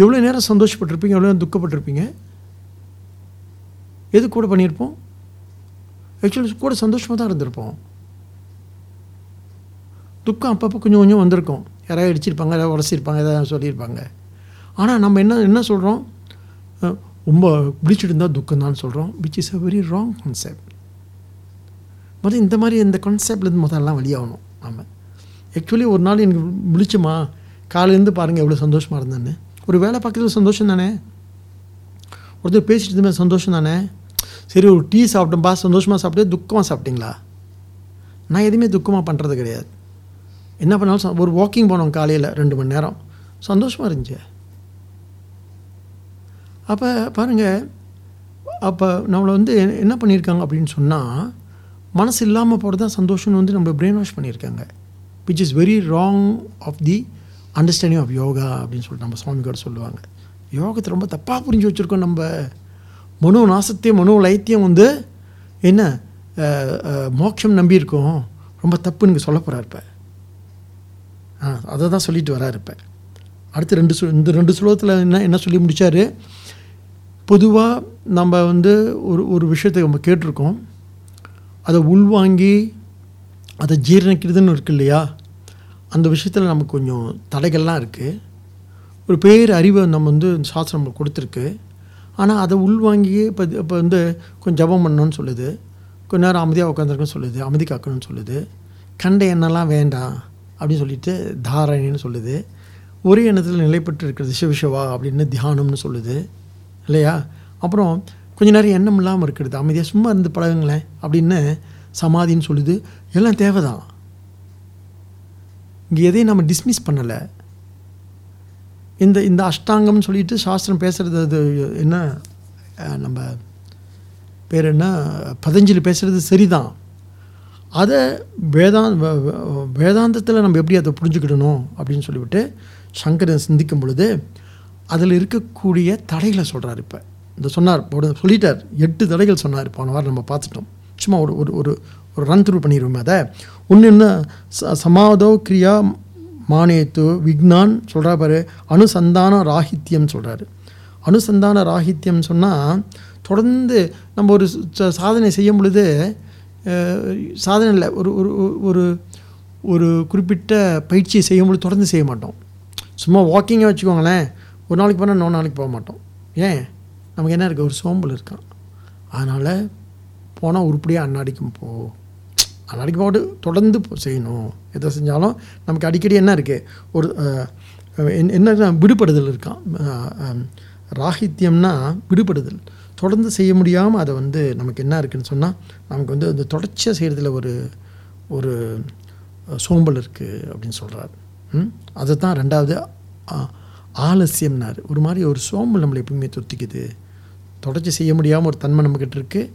எவ்வளோ நேரம் சந்தோஷப்பட்டிருப்பீங்க? எவ்வளோ நேரம் துக்கப்பட்டிருப்பீங்க? எது கூட பண்ணியிருப்போம்? ஆக்சுவலி கூட சந்தோஷமாக தான் இருந்திருப்போம். துக்கம் அப்பப்போ கொஞ்சம் கொஞ்சம் வந்திருக்கும். யாராவது அடிச்சிருப்பாங்க ஏதாவது உடச்சிருப்பாங்க ஏதாவது சொல்லியிருப்பாங்க. ஆனால் நம்ம என்ன என்ன சொல்கிறோம் ரொம்ப பிடிச்சிட்டு இருந்தால் துக்கம் தான் சொல்கிறோம் which is a very wrong concept முதல்ல இந்த மாதிரி இந்த கான்செப்ட்லேருந்து முதல்லாம் வெளியாகணும் நம்ம ஆக்சுவலி ஒரு நாள் எனக்கு முடிச்சுமா காலையிலேருந்து பாருங்கள் எவ்வளோ சந்தோஷமாக இருந்தேன்னு. ஒரு வேலை பார்க்குறது சந்தோஷம் தானே? ஒருத்தர் பேசிட்டு இருந்தமே சந்தோஷம் தானே? சரி ஒரு டீ சாப்பிட்டோம்பா சந்தோஷமாக சாப்பிட்டு துக்கமாக சாப்பிட்டீங்களா? நான் எதுவுமே துக்கமாக பண்ணுறது கிடையாது. என்ன பண்ணாலும் ச- ஒரு வாக்கிங் போனோம் காலையில் ரெண்டு மணி நேரம். சந்தோஷமாக இருந்துச்சு. அப்போ பாருங்கள் அப்போ நம்மளை வந்து என்ன- என்ன பண்ணியிருக்காங்க அப்படின்னு சொன்னால் மனசு இல்லாமல் போகிறது தான் சந்தோஷம்னு வந்து நம்ம பிரெயின் வாஷ் பண்ணியிருக்காங்க. Which is very wrong of the understanding of yoga அப்படின்னு சொல்லிட்டு நம்ம சுவாமி சொல்லுவாங்க. யோகத்தை ரொம்ப தப்பாக புரிஞ்சு வச்சுருக்கோம் நம்ம. மனு நாசத்தையும் மனு லயத்தையும் வந்து என்ன மோட்சம் நம்பியிருக்கோம் ரொம்ப தப்புன்னு சொல்ல போகிறார் இப்போ. ஆ அதை தான் சொல்லிட்டு வராரு இப்போ. அடுத்து ரெண்டு சு இந்த ரெண்டு ஸ்லோகத்தில் என்ன என்ன சொல்லி முடித்தார் பொதுவாக நம்ம வந்து ஒரு ஒரு விஷயத்தை நம்ம கேட்டிருக்கோம். அதை உள்வாங்கி அதை ஜீரணிக்கிறதுன்னு இருக்கு இல்லையா? அந்த விஷயத்தில் நமக்கு கொஞ்சம் தடைகள்லாம் இருக்குது ஒரு பேர் அறிவை நம்ம வந்து சாஸ்திரம் நம்மளுக்கு கொடுத்துருக்கு. ஆனால் அதை உள்வாங்கி இப்போ இப்போ வந்து கொஞ்சம் ஜபம் பண்ணணும்னு சொல்லுது. கொஞ்ச நேரம் அமைதியாக உட்காந்துருக்குன்னு சொல்லுது அமைதி காக்கணும்னு சொல்லுது. கண்ட எண்ணெல்லாம் வேண்டாம் அப்படின்னு சொல்லிட்டு தாரணின்னு சொல்லுது. ஒரே எண்ணத்தில் நிலைப்பட்டு இருக்கிறது சிவசிவா அப்படின்னு தியானம்னு சொல்லுது. இல்லையா? அப்புறம் கொஞ்ச நேரம் எண்ணம் இல்லாமல் இருக்கிறது அமைதியாக சும்மா இருந்து பழகுங்களேன் அப்படின்னு சமாதின்னு சொல்லுது. எல்லாம் தேவைதான். இங்கே எதையும் நம்ம டிஸ்மிஸ் பண்ணலை. இந்த இந்த அஷ்டாங்கம்னு சொல்லிட்டு சாஸ்திரம் பேசுகிறது அது என்ன? நம்ம பேர் என்ன? பதஞ்சலி பேசுகிறது சரிதான். அதை வேதாந்த வேதாந்தத்தில் நம்ம எப்படி அதை புரிஞ்சுக்கிடணும் அப்படின்னு சொல்லிவிட்டு சங்கரன் சிந்திக்கும் பொழுது அதில் இருக்கக்கூடிய தடைகளை சொல்கிறார் இப்போ. இந்த சொன்னார் சொல்லிட்டார். எட்டு தடைகள் சொன்னார். போன வாரம் நம்ம பார்த்துட்டோம். சும்மா ஒரு ஒரு ஒரு ஒரு ரன் த்ரூ பண்ணிடுவோமே அதை. ஒன்று என்ன ச- சமாதோ கிரியா மானேத்து விக்னான் சொல்கிறா பாரு. அனுசந்தான ராகித்யம் சொல்கிறாரு அனுசந்தான ராகித்யம் சொன்னால் தொடர்ந்து நம்ம ஒரு ச- சாதனை செய்யும் பொழுது சாதனை இல்லை ஒரு ஒரு ஒரு ஒரு குறிப்பிட்ட பயிற்சியை செய்யும் பொழுது தொடர்ந்து செய்ய மாட்டோம். சும்மா வாக்கிங்கை வச்சுக்கோங்களேன் ஒரு நாளைக்கு போனால் இன்னொரு நாளைக்கு போக மாட்டோம். ஏன்? நமக்கு என்ன இருக்குது ஒரு சோம்பல் இருக்கான். அதனால் போனால் உருப்படியாக அன்னாடிக்கும் போ. அன்றைக்கு போட்டு தொடர்ந்து செய்யணும். எதை செஞ்சாலும் நமக்கு அடிக்கடி என்ன இருக்குது ஒரு என்ன- என்ன விடுபடுதல் இருக்கான் ராகித்யம்னா விடுபடுதல். தொடர்ந்து செய்ய முடியாமல் அதை வந்து நமக்கு என்ன இருக்குன்னு சொன்னால் நமக்கு வந்து அந்த தொடர்ச்சியாக செய்கிறதுல ஒரு ஒரு சோம்பல் இருக்குது அப்படின்னு சொல்கிறார் அதை தான் ரெண்டாவது ஆலசியம்னார் ஆலசியம்னாரு. ஒரு மாதிரி ஒரு சோம்பல் நம்மளை எப்பவுமே தொத்திக்குது. தொடர்ச்சி செய்ய முடியாமல் ஒரு தன்மை நம்மக்கிட்ட இருக்குது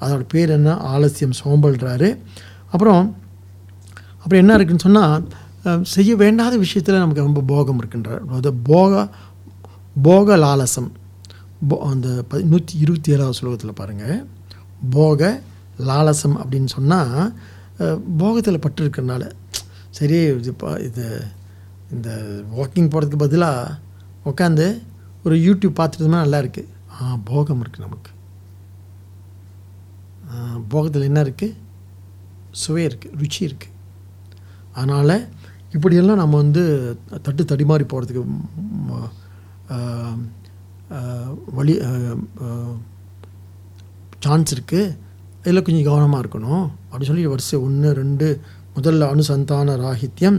அதோட பேர் என்ன? ஆலசியம் சோம்பல்றாரு. அப்புறம் அப்புறம் என்ன இருக்குன்னு சொன்னால் செய்ய வேண்டாத விஷயத்தில் நமக்கு ரொம்ப போகம் இருக்குன்றார் அதாவது போக போக லாலசம் போ அந்த ப நூற்றி இருபத்தி ஏழாவது ஸ்லோகத்தில் பாருங்கள் போக லாலசம் அப்படின்னு சொன்னால் போகத்தில் பட்டு இருக்கிறனால சரி இது பா- இது இந்த வாக்கிங் போகிறதுக்கு பதிலாக உட்காந்து ஒரு யூடியூப் பார்த்துட்டுமா நல்லா இருக்குது ஆ போகம் இருக்குது நமக்கு. போகத்தில் என்ன இருக்குது சுவை இருக்குது ருச்சி இருக்குது அதனால் இப்படியெல்லாம் நம்ம வந்து தட்டு தடிமாறி போகிறதுக்கு வழி சான்ஸ் இருக்குது இதில் கொஞ்சம் கவனமாக இருக்கணும். அப்படி சொல்லி வரிசை ஒன்று ரெண்டு முதல்ல அனுசந்தான ராகித்யம்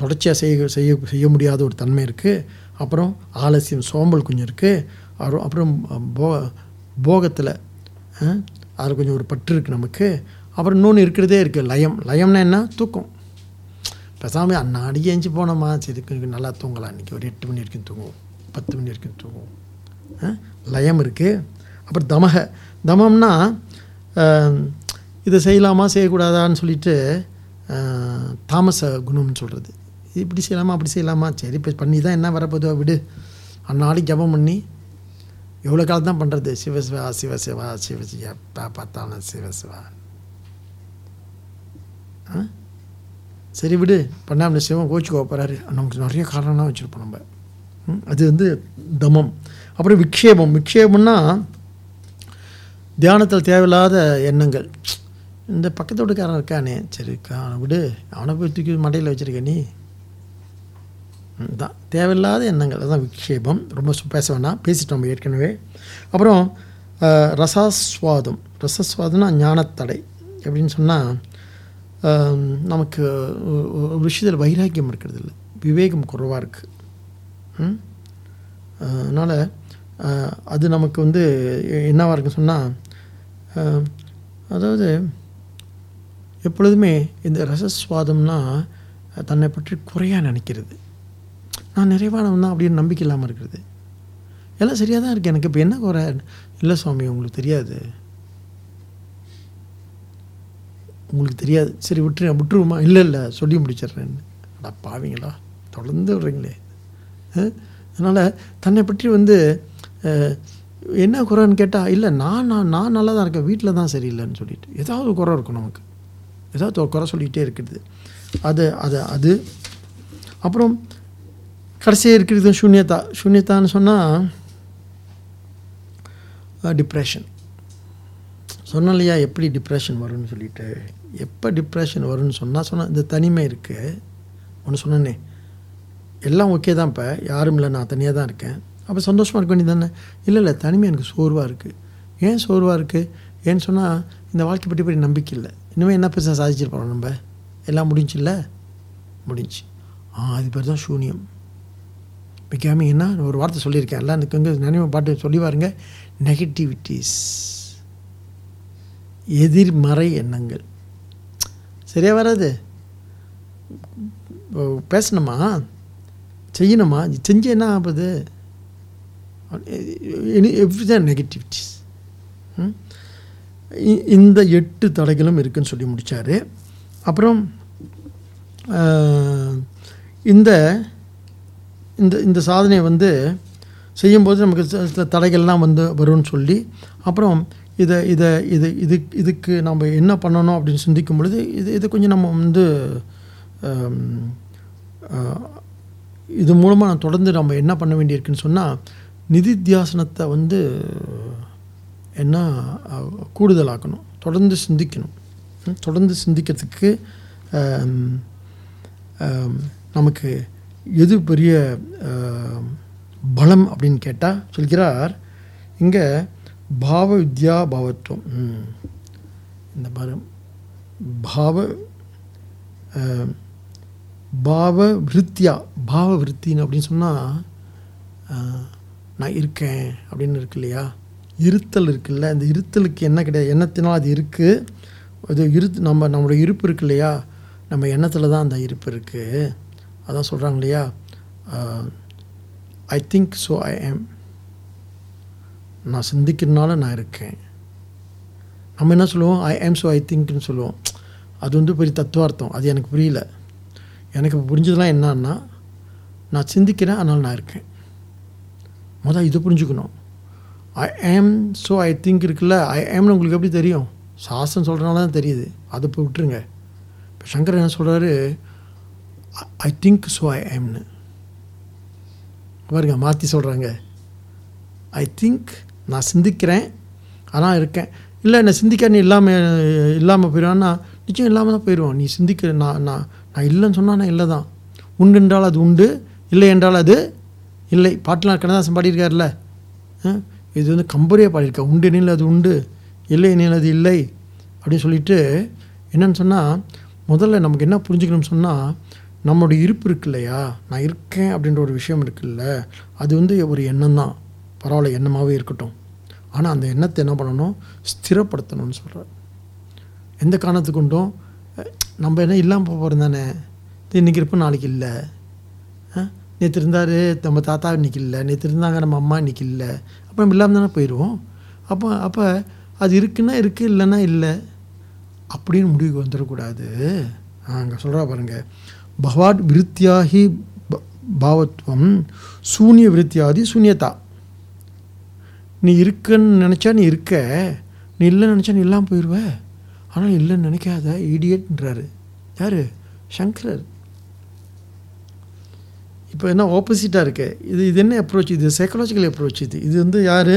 தொடர்ச்சியாக செய்ய செய்ய செய்ய முடியாத ஒரு தன்மை இருக்குது அப்புறம் ஆலசியம் சோம்பல் கொஞ்சம் இருக்குது அப்புறம் அப்புறம் போ போகத்தில் அதில் கொஞ்சம் ஒரு பற்று இருக்குது நமக்கு. அப்புறம் இன்னொன்று இருக்கிறதே இருக்குது லயம். லயம்னா என்ன? தூக்கம். பேசாமல் அன்னாடி ஏஞ்சி போனோமா சரி கொஞ்சம் நல்லா தூங்கலாம். இன்றைக்கி ஒரு எட்டு மணி வரைக்கும் தூங்குவோம். பத்து மணி வரைக்கும் தூங்குவோம். ஆ? லயம் இருக்குது அப்புறம் தமக. தமம்னா இதை செய்யலாமா செய்யக்கூடாதான்னு சொல்லிட்டு தாமச குணம்னு சொல்கிறது இப்படி செய்யலாமா அப்படி செய்யலாமா? சரி இப்போ பண்ணி தான் என்ன வரப்போதோ விடு. அன்னாடி ஜபம் பண்ணி எவ்வளோ காலம் தான் பண்ணுறது சிவசிவா சிவசிவா சிவசிவா எப்போ பார்த்தாலும் சிவசிவா சரி விடு. பண்ணாமல் சிவம் கோச்சுக்கோ போகிறாரு நமக்கு நிறைய காரணம்லாம் வச்சுருப்போம் நம்ம. ம், அது வந்து தமம். அப்புறம் விக்ஷேபம். விக்ஷேபம்னா தியானத்தில் தேவையில்லாத எண்ணங்கள். இந்த பக்கத்து வீட்டுக்காரன் இருக்கானே. சரி அவனை விடு. அவனை போய் தூக்கி மண்டையில் வச்சுருக்க நீ. ம், தான் தேவையில்லாத எண்ணங்கள். அதுதான் விக்ஷேபம். ரொம்ப பேச வேணாம். பேசிட்டோம் நம்ம ஏற்கனவே. அப்புறம் ரசாஸ்வாதம். ரசஸ்வாதம்னா ஞானத்தடை. எப்படின்னு சொன்னால் நமக்கு ஒரு விஷயத்தில் வைராக்கியம் இருக்கிறது இல்லை விவேகம் குறைவாக இருக்குது அதனால் அது நமக்கு வந்து என்னவாக என்னவா இருக்குன்னு சொன்னால் அதாவது எப்பொழுதுமே இந்த ரசஸ்வாதம்னா தன்னை பற்றி குறையாக நினைக்கிறது. நான் நிறைவானவன் தான் அப்படின்னு நம்பிக்கை இல்லாமல் இருக்கிறது. எல்லாம் சரியாக தான் இருக்குது எனக்கு இப்போ என்ன குறை? இல்லை சுவாமி உங்களுக்கு தெரியாது. உங்களுக்கு தெரியாது. சரி விட்டுரு விட்டுருவோமா? இல்லை இல்லை சொல்லி முடிச்சிடுறேன்னு. அடா பாவிங்களா. தொடர்ந்து விடுறீங்களே. அதனால் தன்னை பற்றி வந்து என்ன குறைன்னு கேட்டால் இல்லை நான் நான் நான் நல்லா தான் இருக்கேன். வீட்டில் தான் சரியில்லைன்னு சொல்லிட்டு. ஏதாவது குறை இருக்கும் நமக்கு. ஏதாவது ஒரு குறை சொல்லிகிட்டே இருக்கிறது. அது அது அது. அப்புறம் கடைசியாக இருக்கிறது சூன்யதா. சூன்யதான்னு சொன்னால் டிப்ரெஷன் சொன்னேன் இல்லையா எப்படி டிப்ரெஷன் வரும்னு சொல்லிட்டு? எப்போ டிப்ரெஷன் வரும்னு சொன்னால் சொன்னால் இந்த தனிமை இருக்குது ஒன்று சொன்னேனே. எல்லாம் ஓகே தான் இப்போ. யாரும் இல்லை நான் தனியாக தான் இருக்கேன். அப்போ சந்தோஷமாக இருக்க வேண்டியது தானே? இல்லை இல்லை தனிமை எனக்கு சோர்வாக இருக்குது ஏன் சோர்வாக இருக்குது ஏன்னு சொன்னால் இந்த வாழ்க்கை பற்றி பற்றி நம்பிக்கை இல்லை. இனிமேல் என்ன பிரச்சனை சாதிச்சிருப்போம் நம்ம? எல்லாம் முடிஞ்சில்ல? முடிஞ்சு. ஆ அது பேர் தான் சூனியம். மிகாமி என்ன? ஒரு வார்த்தை சொல்லியிருக்கேன். எல்லாம் எனக்கு வந்து நினைவு பாட்டு சொல்லி பாருங்க. நெகட்டிவிட்டிஸ் எதிர்மறை எண்ணங்கள். சரியா வராது? பேசணுமா? செய்யணுமா? செஞ்சு என்ன ஆகுது? எனி எவ்ரிதான் நெகட்டிவிட்டிஸ் இந்த எட்டு தடைகளும் இருக்குன்னு சொல்லி முடித்தார் அப்புறம் இந்த இந்த இந்த சாதனையை வந்து செய்யும்போது நமக்கு சில சில தடைகள்லாம் வந்து வரும்னு சொல்லி அப்புறம் இதை இதை இது இது இதுக்கு நம்ம என்ன பண்ணணும் அப்படின்னு சிந்திக்கும் பொழுது இது இதை கொஞ்சம் நம்ம வந்து இது மூலமாக நான் தொடர்ந்து நம்ம என்ன பண்ண வேண்டியிருக்குன்னு சொன்னால் நிதித்தியாசனத்தை வந்து என்ன கூடுதலாக்கணும். தொடர்ந்து சிந்திக்கணும். தொடர்ந்து சிந்திக்கிறதுக்கு நமக்கு எது பெரிய பலம் அப்படின்னு கேட்டால் சொல்கிறார் இங்கே பாவ வித்யா பாவத்துவம் இந்த பலம் பாவ பாவ விருத்தியா? பாவ விருத்தின்னு அப்படின்னு சொன்னால் நான் இருக்கேன் அப்படின்னு இருக்கு இல்லையா? இருத்தல் இருக்குல்ல? அந்த இருத்தலுக்கு என்ன கிடையாது? எண்ணத்தினால் அது இருக்குது அது இரு நம்ம நம்மளோட இருப்பு இருக்கு இல்லையா? நம்ம எண்ணத்தில் தான் அந்த இருப்பு இருக்குது அதான் சொல்கிறாங்க இல்லையா? ஐ திங்க் ஸோ ஐ ஆம் நான் சிந்திக்கிறதுனால நான் இருக்கேன். நம்ம என்ன சொல்லுவோம்? ஐ ஐம் ஸோ ஐ திங்க்னு சொல்லுவோம். அது வந்து பெரிய தத்துவார்த்தம். அது எனக்கு புரியல. எனக்கு புரிஞ்சதெல்லாம் என்னன்னா நான் சிந்திக்கிறேன் அதனால் நான் இருக்கேன். முதல் இது புரிஞ்சுக்கணும். ஐ ஆம் ஸோ ஐ திங்க் இருக்குல்ல? ஐ ஆம்னு உங்களுக்கு எப்படி தெரியும்? சாஸ்திரம் சொல்கிறனால தான் தெரியுது. அதை இப்போ விட்டுருங்க. இப்போ சங்கர் என்ன சொல்கிறாரு ஐ திங்க் ஸோ ஐ ஆம்னு பாருங்க மாற்றி சொல்கிறாங்க ஐ திங்க் நான் சிந்திக்கிறேன். ஆனால் இருக்கேன். இல்லை என்னை சிந்திக்க நீ இல்லாமல் இல்லாமல் போயிடுவான்னா நிச்சயம் இல்லாமல் தான் போயிடுவான் நீ சிந்திக்க நான் நான் நான் இல்லைன்னு சொன்னால் நான் இல்லை தான். உண்டு என்றால் அது உண்டு இல்லை என்றால் அது இல்லை. பாட்டெலாம் கண்ணதாசன் பாடியிருக்காருல்ல இது வந்து கம்பரியாக பாடியிருக்கா. உண்டு எனில் அது உண்டு இல்லை எனில் அது இல்லை. அப்படின்னு சொல்லிட்டு என்னன்னு சொன்னால் முதல்ல நமக்கு என்ன புரிஞ்சுக்கணும்னு சொன்னால் நம்மளுடைய இருப்பு இருக்கு இல்லையா? நான் இருக்கேன் அப்படின்ற ஒரு விஷயம் இருக்குல்ல. அது வந்து ஒரு எண்ணம் தான். பரவாயில்ல எண்ணமாகவே இருக்கட்டும். ஆனால் அந்த எண்ணத்தை என்ன பண்ணணும்? ஸ்திரப்படுத்தணும்னு சொல்கிறார் எந்த காரணத்துக்கு கொண்டும்? நம்ம என்ன இல்லாமல் போகிறோம் தானே? இன்றைக்கி இருப்போம் நாளைக்கு இல்லை. நேற்று இருந்தார் நம்ம தாத்தா இன்னைக்கு இல்லை. நேற்று இருந்தாங்க நம்ம அம்மா இன்னைக்கு இல்லை. அப்போ நம்ம இல்லாமல் தானே போயிடுவோம் அப்போ அப்போ அது இருக்குன்னா இருக்குது இல்லைன்னா இல்லை. அப்படின்னு முடிவுக்கு வந்துடக்கூடாது. அங்கே சொல்கிறா பாருங்கள் பவாட் விருத்தியாகி ப- பாவத்துவம் சூன்ய விருத்தியாதி சூன்யதா. நீ இருக்குன்னு நினச்சா நீ இருக்க. நீ இல்லைன்னு நினச்சா நீ இல்லாமல் போயிடுவ ஆனால் இல்லைன்னு நினைக்காத இடியட்ன்றாரு யார்? சங்கரர். இப்போ என்ன ஆப்போசிட்டாக இருக்கு. இது இது என்ன அப்ரோச் இது சைக்காலஜிக்கல் அப்ரோச் இது. இது வந்து யார்?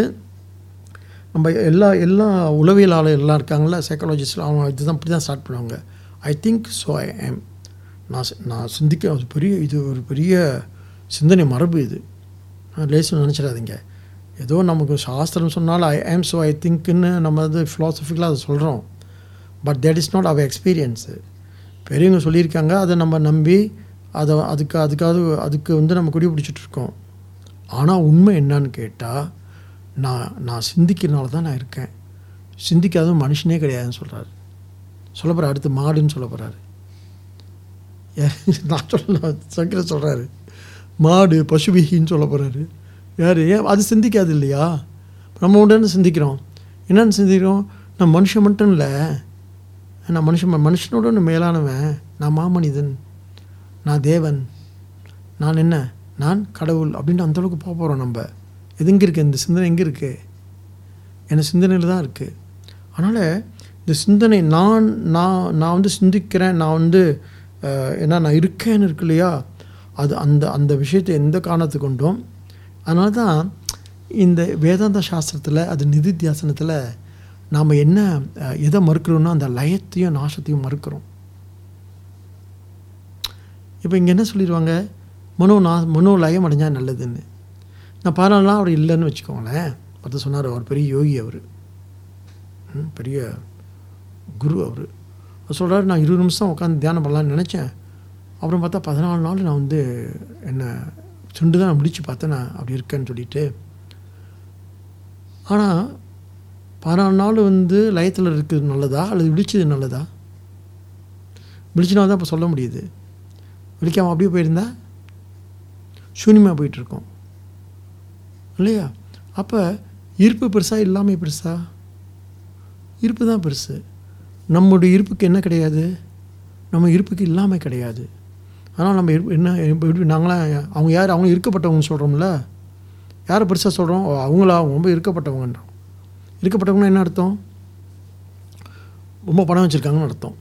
நம்ம எல்லா எல்லா உளவியலாளர் எல்லாம் இருக்காங்களா சைக்காலஜிஸ்ட் அவங்க இதுதான் இப்படி தான் ஸ்டார்ட் பண்ணுவாங்க. ஐ திங்க் ஸோ ஐ ஆம் நான் நான் சிந்திக்க அது பெரிய இது ஒரு பெரிய சிந்தனை மரபு இது. லேசு நினச்சிடாதீங்க. ஏதோ நமக்கு சாஸ்திரம் சொன்னாலும் ஐ ஆம் ஸோ ஐ திங்க்குன்னு நம்ம வந்து ஃபிலாசபிக்கலாக அதை சொல்கிறோம் but that is not our experience பெரியவங்க சொல்லியிருக்காங்க அதை நம்ம நம்பி அதை அதுக்கு அதுக்காவது அதுக்கு வந்து நம்ம குடி பிடிச்சிட்டுருக்கோம் ஆனால் உண்மை என்னன்னு கேட்டால் நான் நான் சிந்திக்கிறனால தான் நான் இருக்கேன். சிந்திக்காத மனுஷனே கிடையாதுன்னு சொல்கிறாரு சொல்ல போகிறார் அடுத்து மாடுன்னு சொல்ல போகிறாரு நான் சொல்ல சங்கர சொல்கிறாரு மாடு பசுபிகின்னு சொல்ல போகிறாரு யார்? ஏன்? அது சிந்திக்காது இல்லையா? நம்ம உடனே சிந்திக்கிறோம். என்னென்னு சிந்திக்கிறோம்? நான் மனுஷன் மட்டும் இல்லை. நான் மனுஷன் மனுஷனோட ஒன்று மேலானவன். நான் மாமனிதன் நான் தேவன். நான் என்ன? நான் கடவுள் அப்படின்னு அந்தளவுக்கு போக போகிறோம் நம்ம. எது எங்கே இருக்குது இந்த சிந்தனை எங்கே இருக்குது என் சிந்தனையில் தான் இருக்குது அதனால் இந்த சிந்தனை நான் நான் நான் வந்து சிந்திக்கிறேன். நான் வந்து என்ன நான் இருக்கேன்னு இருக்கு இல்லையா? அது அந்த அந்த விஷயத்தை எந்த காரணத்துக்கு கொண்டும் அதனால தான் இந்த வேதாந்த சாஸ்திரத்தில் அது நிதித்தியாசனத்தில் நாம் என்ன எதை மறுக்கிறோம்னா அந்த லயத்தையும் நாசத்தையும் மறுக்கிறோம். இப்போ இங்கே என்ன சொல்லிடுவாங்க மனோ நா மனோ லயம் அடைஞ்சால் நல்லதுன்னு. நான் பாராளலாம் அவர் இல்லைன்னு வச்சுக்கோங்களேன். பார்த்து சொன்னார் அவர் பெரிய யோகி அவர். பெரிய குரு அவர். அவர் சொல்கிறார் நான் இருபது நிமிஷம் உட்காந்து தியானம் பண்ணலான்னு நினச்சேன். அப்புறம் பார்த்தா பதினாலு நாள் நான் வந்து என்ன சுண்டு தான் முடித்து பார்த்தேன் நான் அப்படி இருக்கேன்னு சொல்லிட்டு. ஆனால் பதினாலு நாள் வந்து லயத்தில் இருக்கிறது நல்லதா? அல்லது விழிச்சது நல்லதா? விழிச்சினா தான் இப்போ சொல்ல முடியுது. விழிக்காமல் அப்படியே போயிருந்தா? சூன்யமாக போயிட்டுருக்கோம். இல்லையா? அப்போ இருப்பு பெருசா இல்லாமல் பெருசா? இருப்பு தான் பெருசு. நம்முடைய இருப்புக்கு என்ன கிடையாது? நம்ம இருப்புக்கு இல்லாமல் கிடையாது. ஆனால் நம்ம என்ன எப்படி நாங்களாம் அவங்க யார் அவங்க இருக்கப்பட்டவங்கன்னு சொல்கிறோம்ல யாரை பெருசாக சொல்கிறோம் அவங்களா அவங்க ரொம்ப இருக்கப்பட்டவங்கன்றோம் இருக்கப்பட்டவங்கன்னா என்ன அர்த்தம்? ரொம்ப பணம் வச்சுருக்காங்கன்னு அர்த்தம்.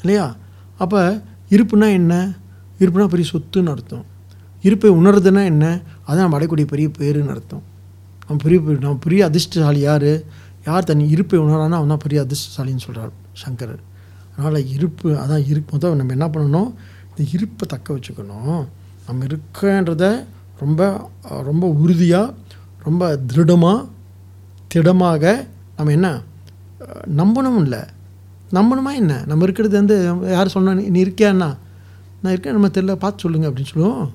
இல்லையா? அப்போ இருப்புனா என்ன? இருப்புனா பெரிய சொத்துன்னு அர்த்தம். இருப்பை உணர்றதுன்னா என்ன? அதான் நம்ம அடையக்கூடிய பெரிய பேருன்னு அர்த்தம். நம்ம பெரிய நம்ம பெரிய அதிர்ஷ்டசாலி யார்? யார் தன் இருப்பை உணரானா அவன் தான் பெரிய அதிர்ஷ்டசாலின்னு சொல்கிறார் சங்கரர். அதனால் இருப்பு அதான் இரு முதல் நம்ம என்ன பண்ணணும்? இந்த இருப்பை தக்க வச்சுக்கணும். நம்ம இருக்கன்றத ரொம்ப ரொம்ப உறுதியாக ரொம்ப திருடமாக திடமாக நம்ம என்ன நம்பணும் இல்லை. நம்பணுமா என்ன? நம்ம இருக்கிறது வந்து யார் சொன்னா நீ- இருக்கியாண்ணா நான் இருக்கேன் நம்ம தெரியல பார்த்து சொல்லுங்கள் அப்படின்னு சொல்லுவோம்.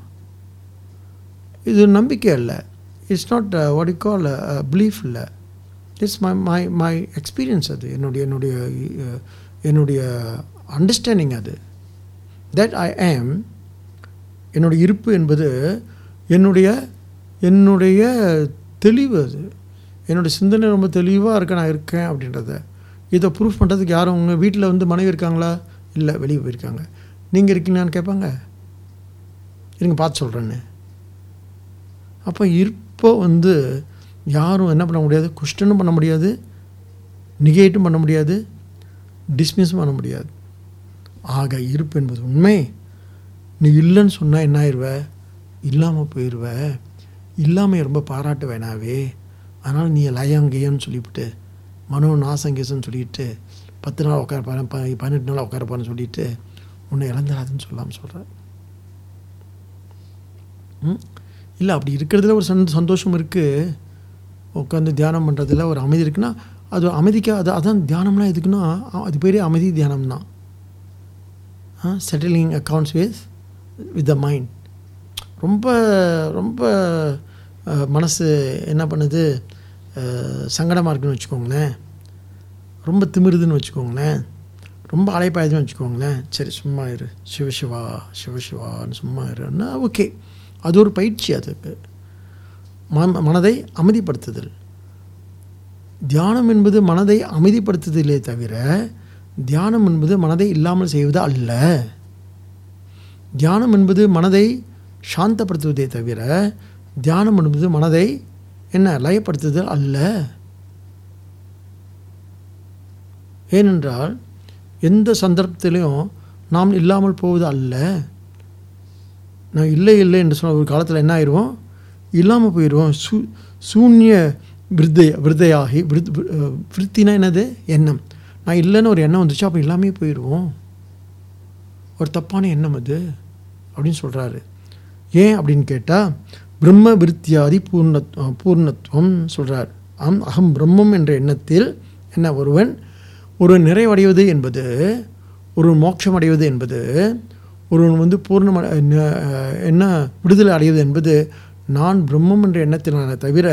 இது நம்பிக்கை இல்லை. It's not what you call belief இல்லை. It's my my my experience அது. என்னுடைய என்னுடைய uh, என்னுடைய அண்டர்ஸ்டாண்டிங் அது. தட் ஐ ஆம் என்னுடைய இருப்பு என்பது என்னுடைய என்னுடைய தெளிவு அது. என்னுடைய சிந்தனை ரொம்ப தெளிவாக இருக்க நான் இருக்கேன் அப்படின்றத. இதை ப்ரூஃப் பண்ணுறதுக்கு யாரும் உங்கள் வீட்டில் வந்து மனைவி இருக்காங்களா? இல்லை வெளியே போயிருக்காங்க. நீங்கள் இருக்கீங்களான்னு கேட்பாங்க. இருங்க பார்த்து சொல்கிறேன்னு அப்போ இருப்போ வந்து யாரும் என்ன பண்ண முடியாது? கொஸ்டனும் பண்ண முடியாது. நிகேட்டும் பண்ண முடியாது. டிஸ்மிஸும் பண்ண முடியாது. ஆக இருப்பு என்பது உண்மை. நீ இல்லைன்னு சொன்னால் என்ன ஆயிடுவ இல்லாமல் போயிடுவ இல்லாமல் ரொம்ப பாராட்டு வேணாவே அதனால் நீ லயங்கேயன்னு சொல்லிவிட்டு மனோ நாசங்கேசன்னு சொல்லிட்டு பத்து நாள் உட்கார ப பதினெட்டு நாள் உட்கார பாருன்னு சொல்லிட்டு உன்னை இழந்துடாதுன்னு சொல்லாமல் சொல்கிறேன் ம்? இல்லை அப்படி இருக்கிறதுல ஒரு சந் சந்தோஷம் இருக்குது உட்காந்து தியானம் பண்ணுறதுல ஒரு அமைதி இருக்குன்னா அது அமைதிக்கு அது அதான் தியானம்லாம் எதுக்குன்னா அது பேரே அமைதி தியானம் தான் settling accounts with with the mind ரொம்ப ரொம்ப மனசு என்ன பண்ணுது? சங்கடமாக இருக்குன்னு வச்சுக்கோங்களேன். ரொம்ப திமிருதுன்னு வச்சுக்கோங்களேன். ரொம்ப அலைப்பாயுதுன்னு வச்சுக்கோங்களேன். சரி சும்மா இரு. சிவசிவா சிவசிவான்னு சும்மா இருன்னா ஓகே. அது ஒரு பயிற்சி அதுக்கு மன மனதை அமைதிப்படுத்துதல். தியானம் என்பது மனதை அமைதிப்படுத்துதலே தவிர தியானம் என்பது மனதை இல்லாமல் செய்வது அல்ல. தியானம் என்பது மனதை சாந்தப்படுத்துவதே தவிர தியானம் என்பது மனதை என்ன லயப்படுத்துதல் அல்ல. ஏனென்றால் எந்த சந்தர்ப்பத்திலையும் நாம் இல்லாமல் போவது அல்ல. நான் இல்லை இல்லை என்று சொன்ன ஒரு காலத்தில் என்ன ஆயிடுவோம் இல்லாமல் போயிடுவோம் சூ சூன்ய விருத்தை விருதையாகி விருத் விருத்தினா என்னது? எண்ணம். நான் இல்லைன்னு ஒரு எண்ணம் வந்துச்சு அப்போ எல்லாமே போயிடுவோம் ஒரு தப்பான எண்ணம் அது அப்படின்னு சொல்கிறாரு ஏன் அப்படின்னு கேட்டால் பிரம்ம விருத்தியாதி பூர்ண பூர்ணத்துவம் சொல்கிறார் அம் அகம் பிரம்மம் என்ற எண்ணத்தில் என்ன ஒருவன் ஒரு நிறைவடைவது என்பது ஒரு மோட்சம் அடைவது என்பது ஒருவன் வந்து பூர்ணம் அடை- என்ன விடுதலை அடைவது என்பது நான் பிரம்மம் என்ற எண்ணத்தினால தவிர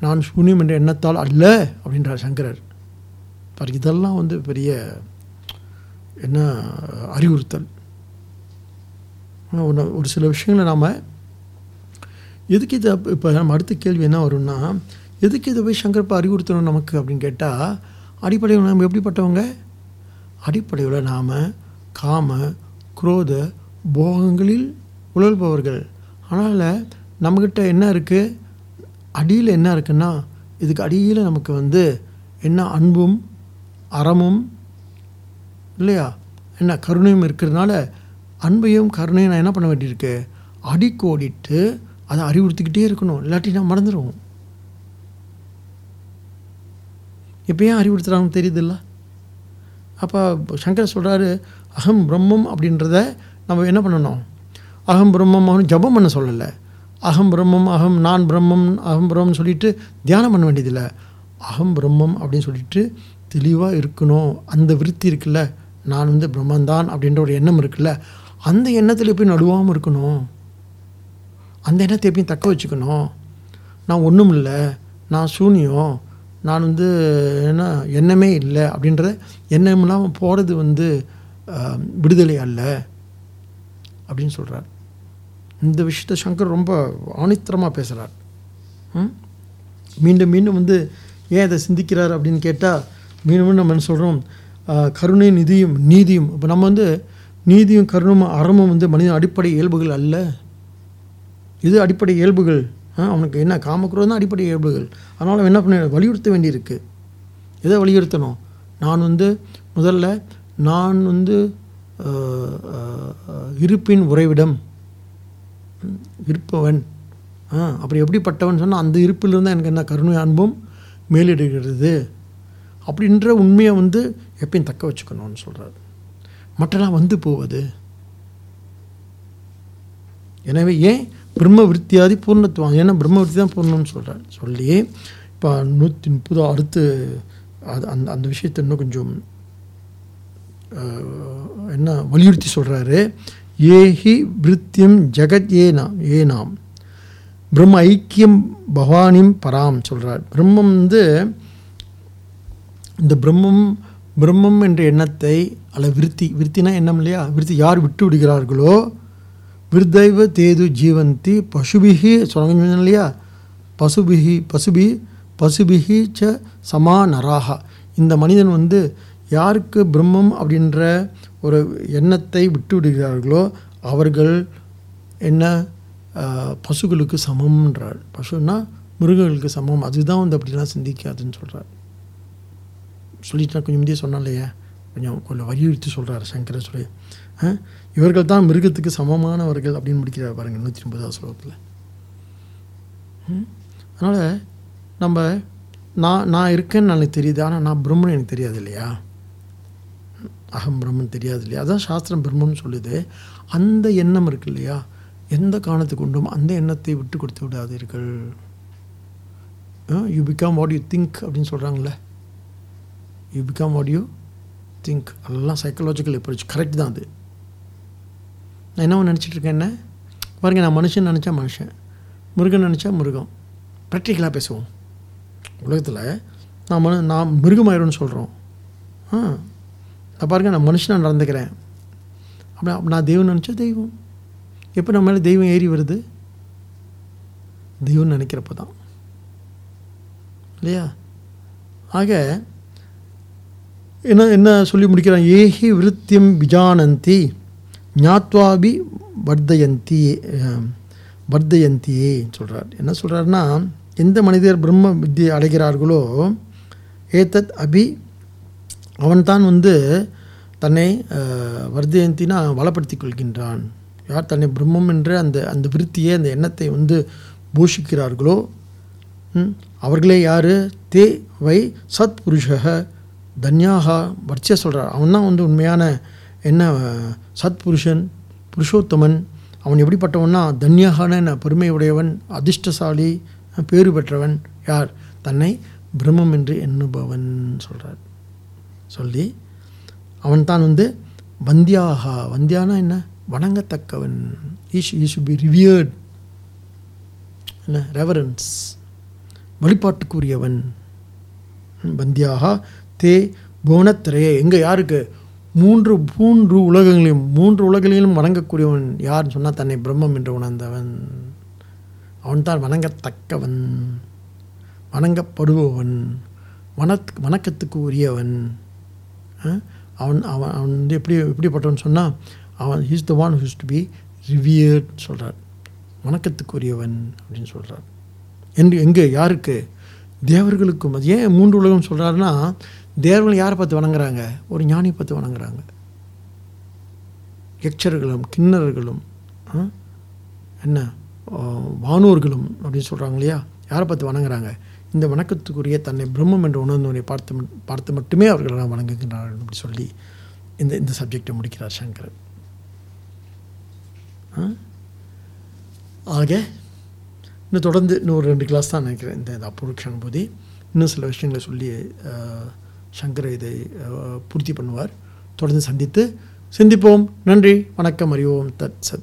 நான் சூன்யம் என்ற எண்ணத்தால் அல்ல அப்படின்றார் சங்கரர். பாரு இதெல்லாம் வந்து பெரிய என்ன அறிவுறுத்தல். ஒன்று ஒரு சில விஷயங்களை நாம் எதுக்கு இதை இப்போ நம்ம அடுத்த கேள்வி என்ன வரும்னா எதுக்கு இதை போய் சங்கரப்பா அறிவுறுத்தணும் நமக்கு அப்படின்னு கேட்டால் அடிப்படையில் நாம் எப்படிப்பட்டவங்க? அடிப்படையில் நாம் காம குரோத போகங்களில் உழல்பவர்கள். அதனால் நம்மக்கிட்ட என்ன இருக்குது அடியில் என்ன இருக்குன்னா இதுக்கு அடியில் நமக்கு வந்து என்ன அன்பும் அறமும் இல்லையா? என்ன கருணையும் இருக்கிறதுனால அன்பையும் கருணையும் நான் என்ன பண்ண வேண்டியிருக்கு? அடிக்கோடிட்டு அதை அறிவுறுத்திக்கிட்டே இருக்கணும். இல்லாட்டி நான் மறந்துடுவோம் இப்போ ஏன் அறிவுறுத்துகிறாங்கன்னு தெரியுதுல்ல? அப்போ சங்கர் சொல்கிறாரு அகம் பிரம்மம் அப்படின்றத நம்ம என்ன பண்ணணும்? அகம் பிரம்மம் அவனு ஜபம் பண்ண சொல்லலை. அகம் பிரம்மம் அகம் நான் பிரம்மம் அகம் பிரம்மம் சொல்லிட்டு தியானம் பண்ண வேண்டியதில்லை. அகம் பிரம்மம் அப்படின்னு சொல்லிட்டு தெளிவாக இருக்கணும். அந்த விருத்தி இருக்குல்ல. நான் வந்து பிரம்மந்தான் அப்படின்ற ஒரு எண்ணம் இருக்குல்ல. அந்த எண்ணத்தில் போய் நடுவாமல் இருக்கணும்? அந்த எண்ணத்தை எப்பயும் தக்க வச்சுக்கணும்? நான் ஒன்றும் இல்லை. நான் சூனியம். நான் வந்து என்ன எண்ணமே இல்லை அப்படின்ற எண்ணம் இல்லாமல் போகிறது வந்து விடுதலை அல்ல அப்படின்னு சொல்கிறார் இந்த விஷயத்த சங்கர் ரொம்ப ஆணித்தரமாக பேசுகிறார் ம்? மீண்டும் மீண்டும் வந்து ஏன் இதை சிந்திக்கிறார் அப்படின்னு கேட்டால் மீண்டும் நம்ம என்ன சொல்கிறோம் கருணை நிதியும் நீதியும். இப்போ நம்ம வந்து நீதியும் கருணமும் அறமும் வந்து மனிதன் அடிப்படை இயல்புகள் அல்ல. இது அடிப்படை இயல்புகள். ஆ, அவனுக்கு என்ன காமக்குறது தான் அடிப்படை இயல்புகள். அதனால் அவன் என்ன பண்ண வலியுறுத்த வேண்டியிருக்கு. எதை வலியுறுத்தணும்? நான் வந்து முதல்ல நான் வந்து இருப்பின் உறைவிடம். இருப்பவன். ஆ அப்படி எப்படிப்பட்டவன் சொன்னால் அந்த இருப்பிலிருந்து எனக்கு என்ன கருணை அன்பும் மேலிடுகிறது. அப்படின்ற உண்மையை வந்து எப்பயும் தக்க வச்சுக்கணும்னு சொல்கிறார் மற்றெல்லாம் வந்து போவது எனவே ஏன்? பிரம்ம விருத்தியாதி பூர்ணத்துவம். ஏன்னா பிரம்ம விருத்தி தான் பூர்ணம்னு சொல்கிறார் சொல்லி இப்போ நூற்றி முப்பது அடுத்து அது அந்த அந்த விஷயத்தை இன்னும் கொஞ்சம் என்ன வலியுறுத்தி சொல்கிறாரு ஏஹி விருத்தியம் ஜெகத் ஏனாம் ஏனாம். பிரம்ம ஐக்கியம் பவானிம் பராம் சொல்கிறார் பிரம்மம் வந்து இந்த பிரம்மம் பிரம்மம் என்ற எண்ணத்தை அல்ல விருத்தி விருத்தினா எண்ணம் இல்லையா? விருத்தி யார் விட்டு விடுகிறார்களோ விருதைவ தேது ஜீவந்தி பசுபிகி சொன்ன இல்லையா? பசுபிகி பசுபி பசுபிகி ச சமா நராகா இந்த மனிதன் வந்து யாருக்கு பிரம்மம் அப்படின்ற ஒரு எண்ணத்தை விட்டு விடுகிறார்களோ அவர்கள் என்ன பசுகளுக்கு சமம்ன்றார் பசுன்னா மிருகங்களுக்கு சமம். அதுதான் வந்து அப்படிலாம் சிந்திக்காதுன்னு சொல்கிறார் சொல்லிட்டு நான் கொஞ்சம் முந்தைய சொன்னேன் இல்லையா கொஞ்சம் கொஞ்சம் வலியுறுத்தி சொல்கிறார் சங்கர சொல்லி. ஆ? இவர்கள் தான் மிருகத்துக்கு சமமானவர்கள் அப்படின்னு முடிக்கிறார் பாருங்கள் நூற்றி ஐம்பதாவது ஸ்லோகத்தில். அதனால் நம்ம நான் நான் இருக்கேன்னு எனக்கு தெரியுது ஆனால் நான் பிரம்மன் எனக்கு தெரியாது இல்லையா? அகம் பிரம்மன் தெரியாது இல்லையா? அதான் சாஸ்திரம் பிரம்மன் சொல்லுது அந்த எண்ணம் இருக்கு இல்லையா? எந்த காரணத்துக்கு கொண்டும் அந்த எண்ணத்தை விட்டு கொடுத்து விடாதீர்கள். You become what you think அப்படின்னு சொல்கிறாங்களே you become what you think அதெல்லாம் சைக்கலாஜிக்கல் அப்ரோச் கரெக்ட் தான் அது. நான் என்ன நினச்சிட்ருக்கேன் என்ன? பாருங்க நான் மனுஷன் நினச்சா மனுஷன். முருகன் நினச்சா முருகம். ப்ராக்டிக்கலாக பேசுவோம். உலகத்தில் நான் மனு நான் மிருகமாயிரும்னு சொல்கிறோம் ஆ. நான் பாருங்கள் நான் மனுஷனாக நடந்துக்கிறேன். அப்படி நான் தெய்வம் நினச்சா தெய்வம். எப்போ நம்ம மேலே தெய்வம் ஏறி வருது? தெய்வம் நினைக்கிறப்ப தான் இல்லையா? ஆக என்ன என்ன சொல்லி முடிக்கிறான் ஏஹி விருத்தியம் விஜானந்தி ஞாத்வாபி வர்தயந்தி வர்தயந்தியே சொல்கிறார் என்ன சொல்கிறாருன்னா எந்த மனிதர் பிரம்ம வித்தியை அடைகிறார்களோ ஏதத் அபி அவன்தான் வந்து தன்னை வர்தயந்தினா வளப்படுத்திக் கொள்கின்றான். யார் தன்னை பிரம்மம் என்ற அந்த அந்த விருத்தியை அந்த எண்ணத்தை வந்து பூஷிக்கிறார்களோ அவர்களே யார்? தே வை சத் புருஷக தன்யாகா வர்ச்சியா சொல்கிறார் அவன் தான் வந்து உண்மையான என்ன சத் புருஷன் புருஷோத்தமன் அவன் எப்படிப்பட்டவன்னா தன்யாகான என்ன பெருமை உடையவன் அதிர்ஷ்டசாலி பேறு பெற்றவன் யார்? தன்னை பிரம்மம் என்று எண்ணுபவன் சொல்கிறார் சொல்லி அவன் தான் வந்து வந்தியாகா. வந்தியானா என்ன? வணங்கத்தக்கவன். He's he should be revered என்ன? ரெவரன்ஸ் வழிபாட்டுக்குரியவன். வந்தியாகா தே புவனத்திரையே எங்கே யாருக்கு? மூன்று மூன்று உலகங்களையும் மூன்று உலகங்களிலும் வணங்கக்கூடியவன் யாருன்னு சொன்னால் தன்னை பிரம்மம் என்று உணர்ந்தவன். அவன்தான் வணங்கத்தக்கவன். வணங்கப்படுபவன். வணத் வணக்கத்துக்கு உரியவன் அவன் அவன் அவன் வந்து எப்படி எப்படிப்பட்டவன் சொன்னால் அவன் he's the one who's to be revered சொல்கிறார் வணக்கத்துக்குரியவன் அப்படின்னு சொல்கிறார் என்று எங்கே யாருக்கு? தேவர்களுக்கும். அது ஏன் மூன்று உலகம் சொல்கிறாருன்னா தேவர்கள் யாரை பார்த்து வணங்குறாங்க? ஒரு ஞானி பார்த்து வணங்குறாங்க. யக்ஷர்களும் கிண்ணர்களும் ஆ? என்ன? வானூர்களும் வானோர்களும் அப்படின்னு சொல்கிறாங்க இல்லையா? யாரை பார்த்து வணங்குறாங்க? இந்த வணக்கத்துக்குரிய தன்னை பிரம்மம் என்று உணர்ந்தவனை பார்த்து பார்த்து மட்டுமே அவர்களெல்லாம் வணங்குகின்றார்கள் அப்படி சொல்லி இந்த இந்த சப்ஜெக்டை முடிக்கிறார் சங்கரன். ஆ? ஆக இன்னும் தொடர்ந்து இன்னும் ஒரு ரெண்டு கிளாஸ் தான் நினைக்கிறேன். இந்த இந்த அப்புருக்ஷ இன்னும் சில விஷயங்களை சொல்லி சங்கர் இதை பூர்த்தி பண்ணுவார். தொடர்ந்து சந்தித்து சிந்திப்போம். நன்றி. வணக்கம். அறிவோம். தத் சத்.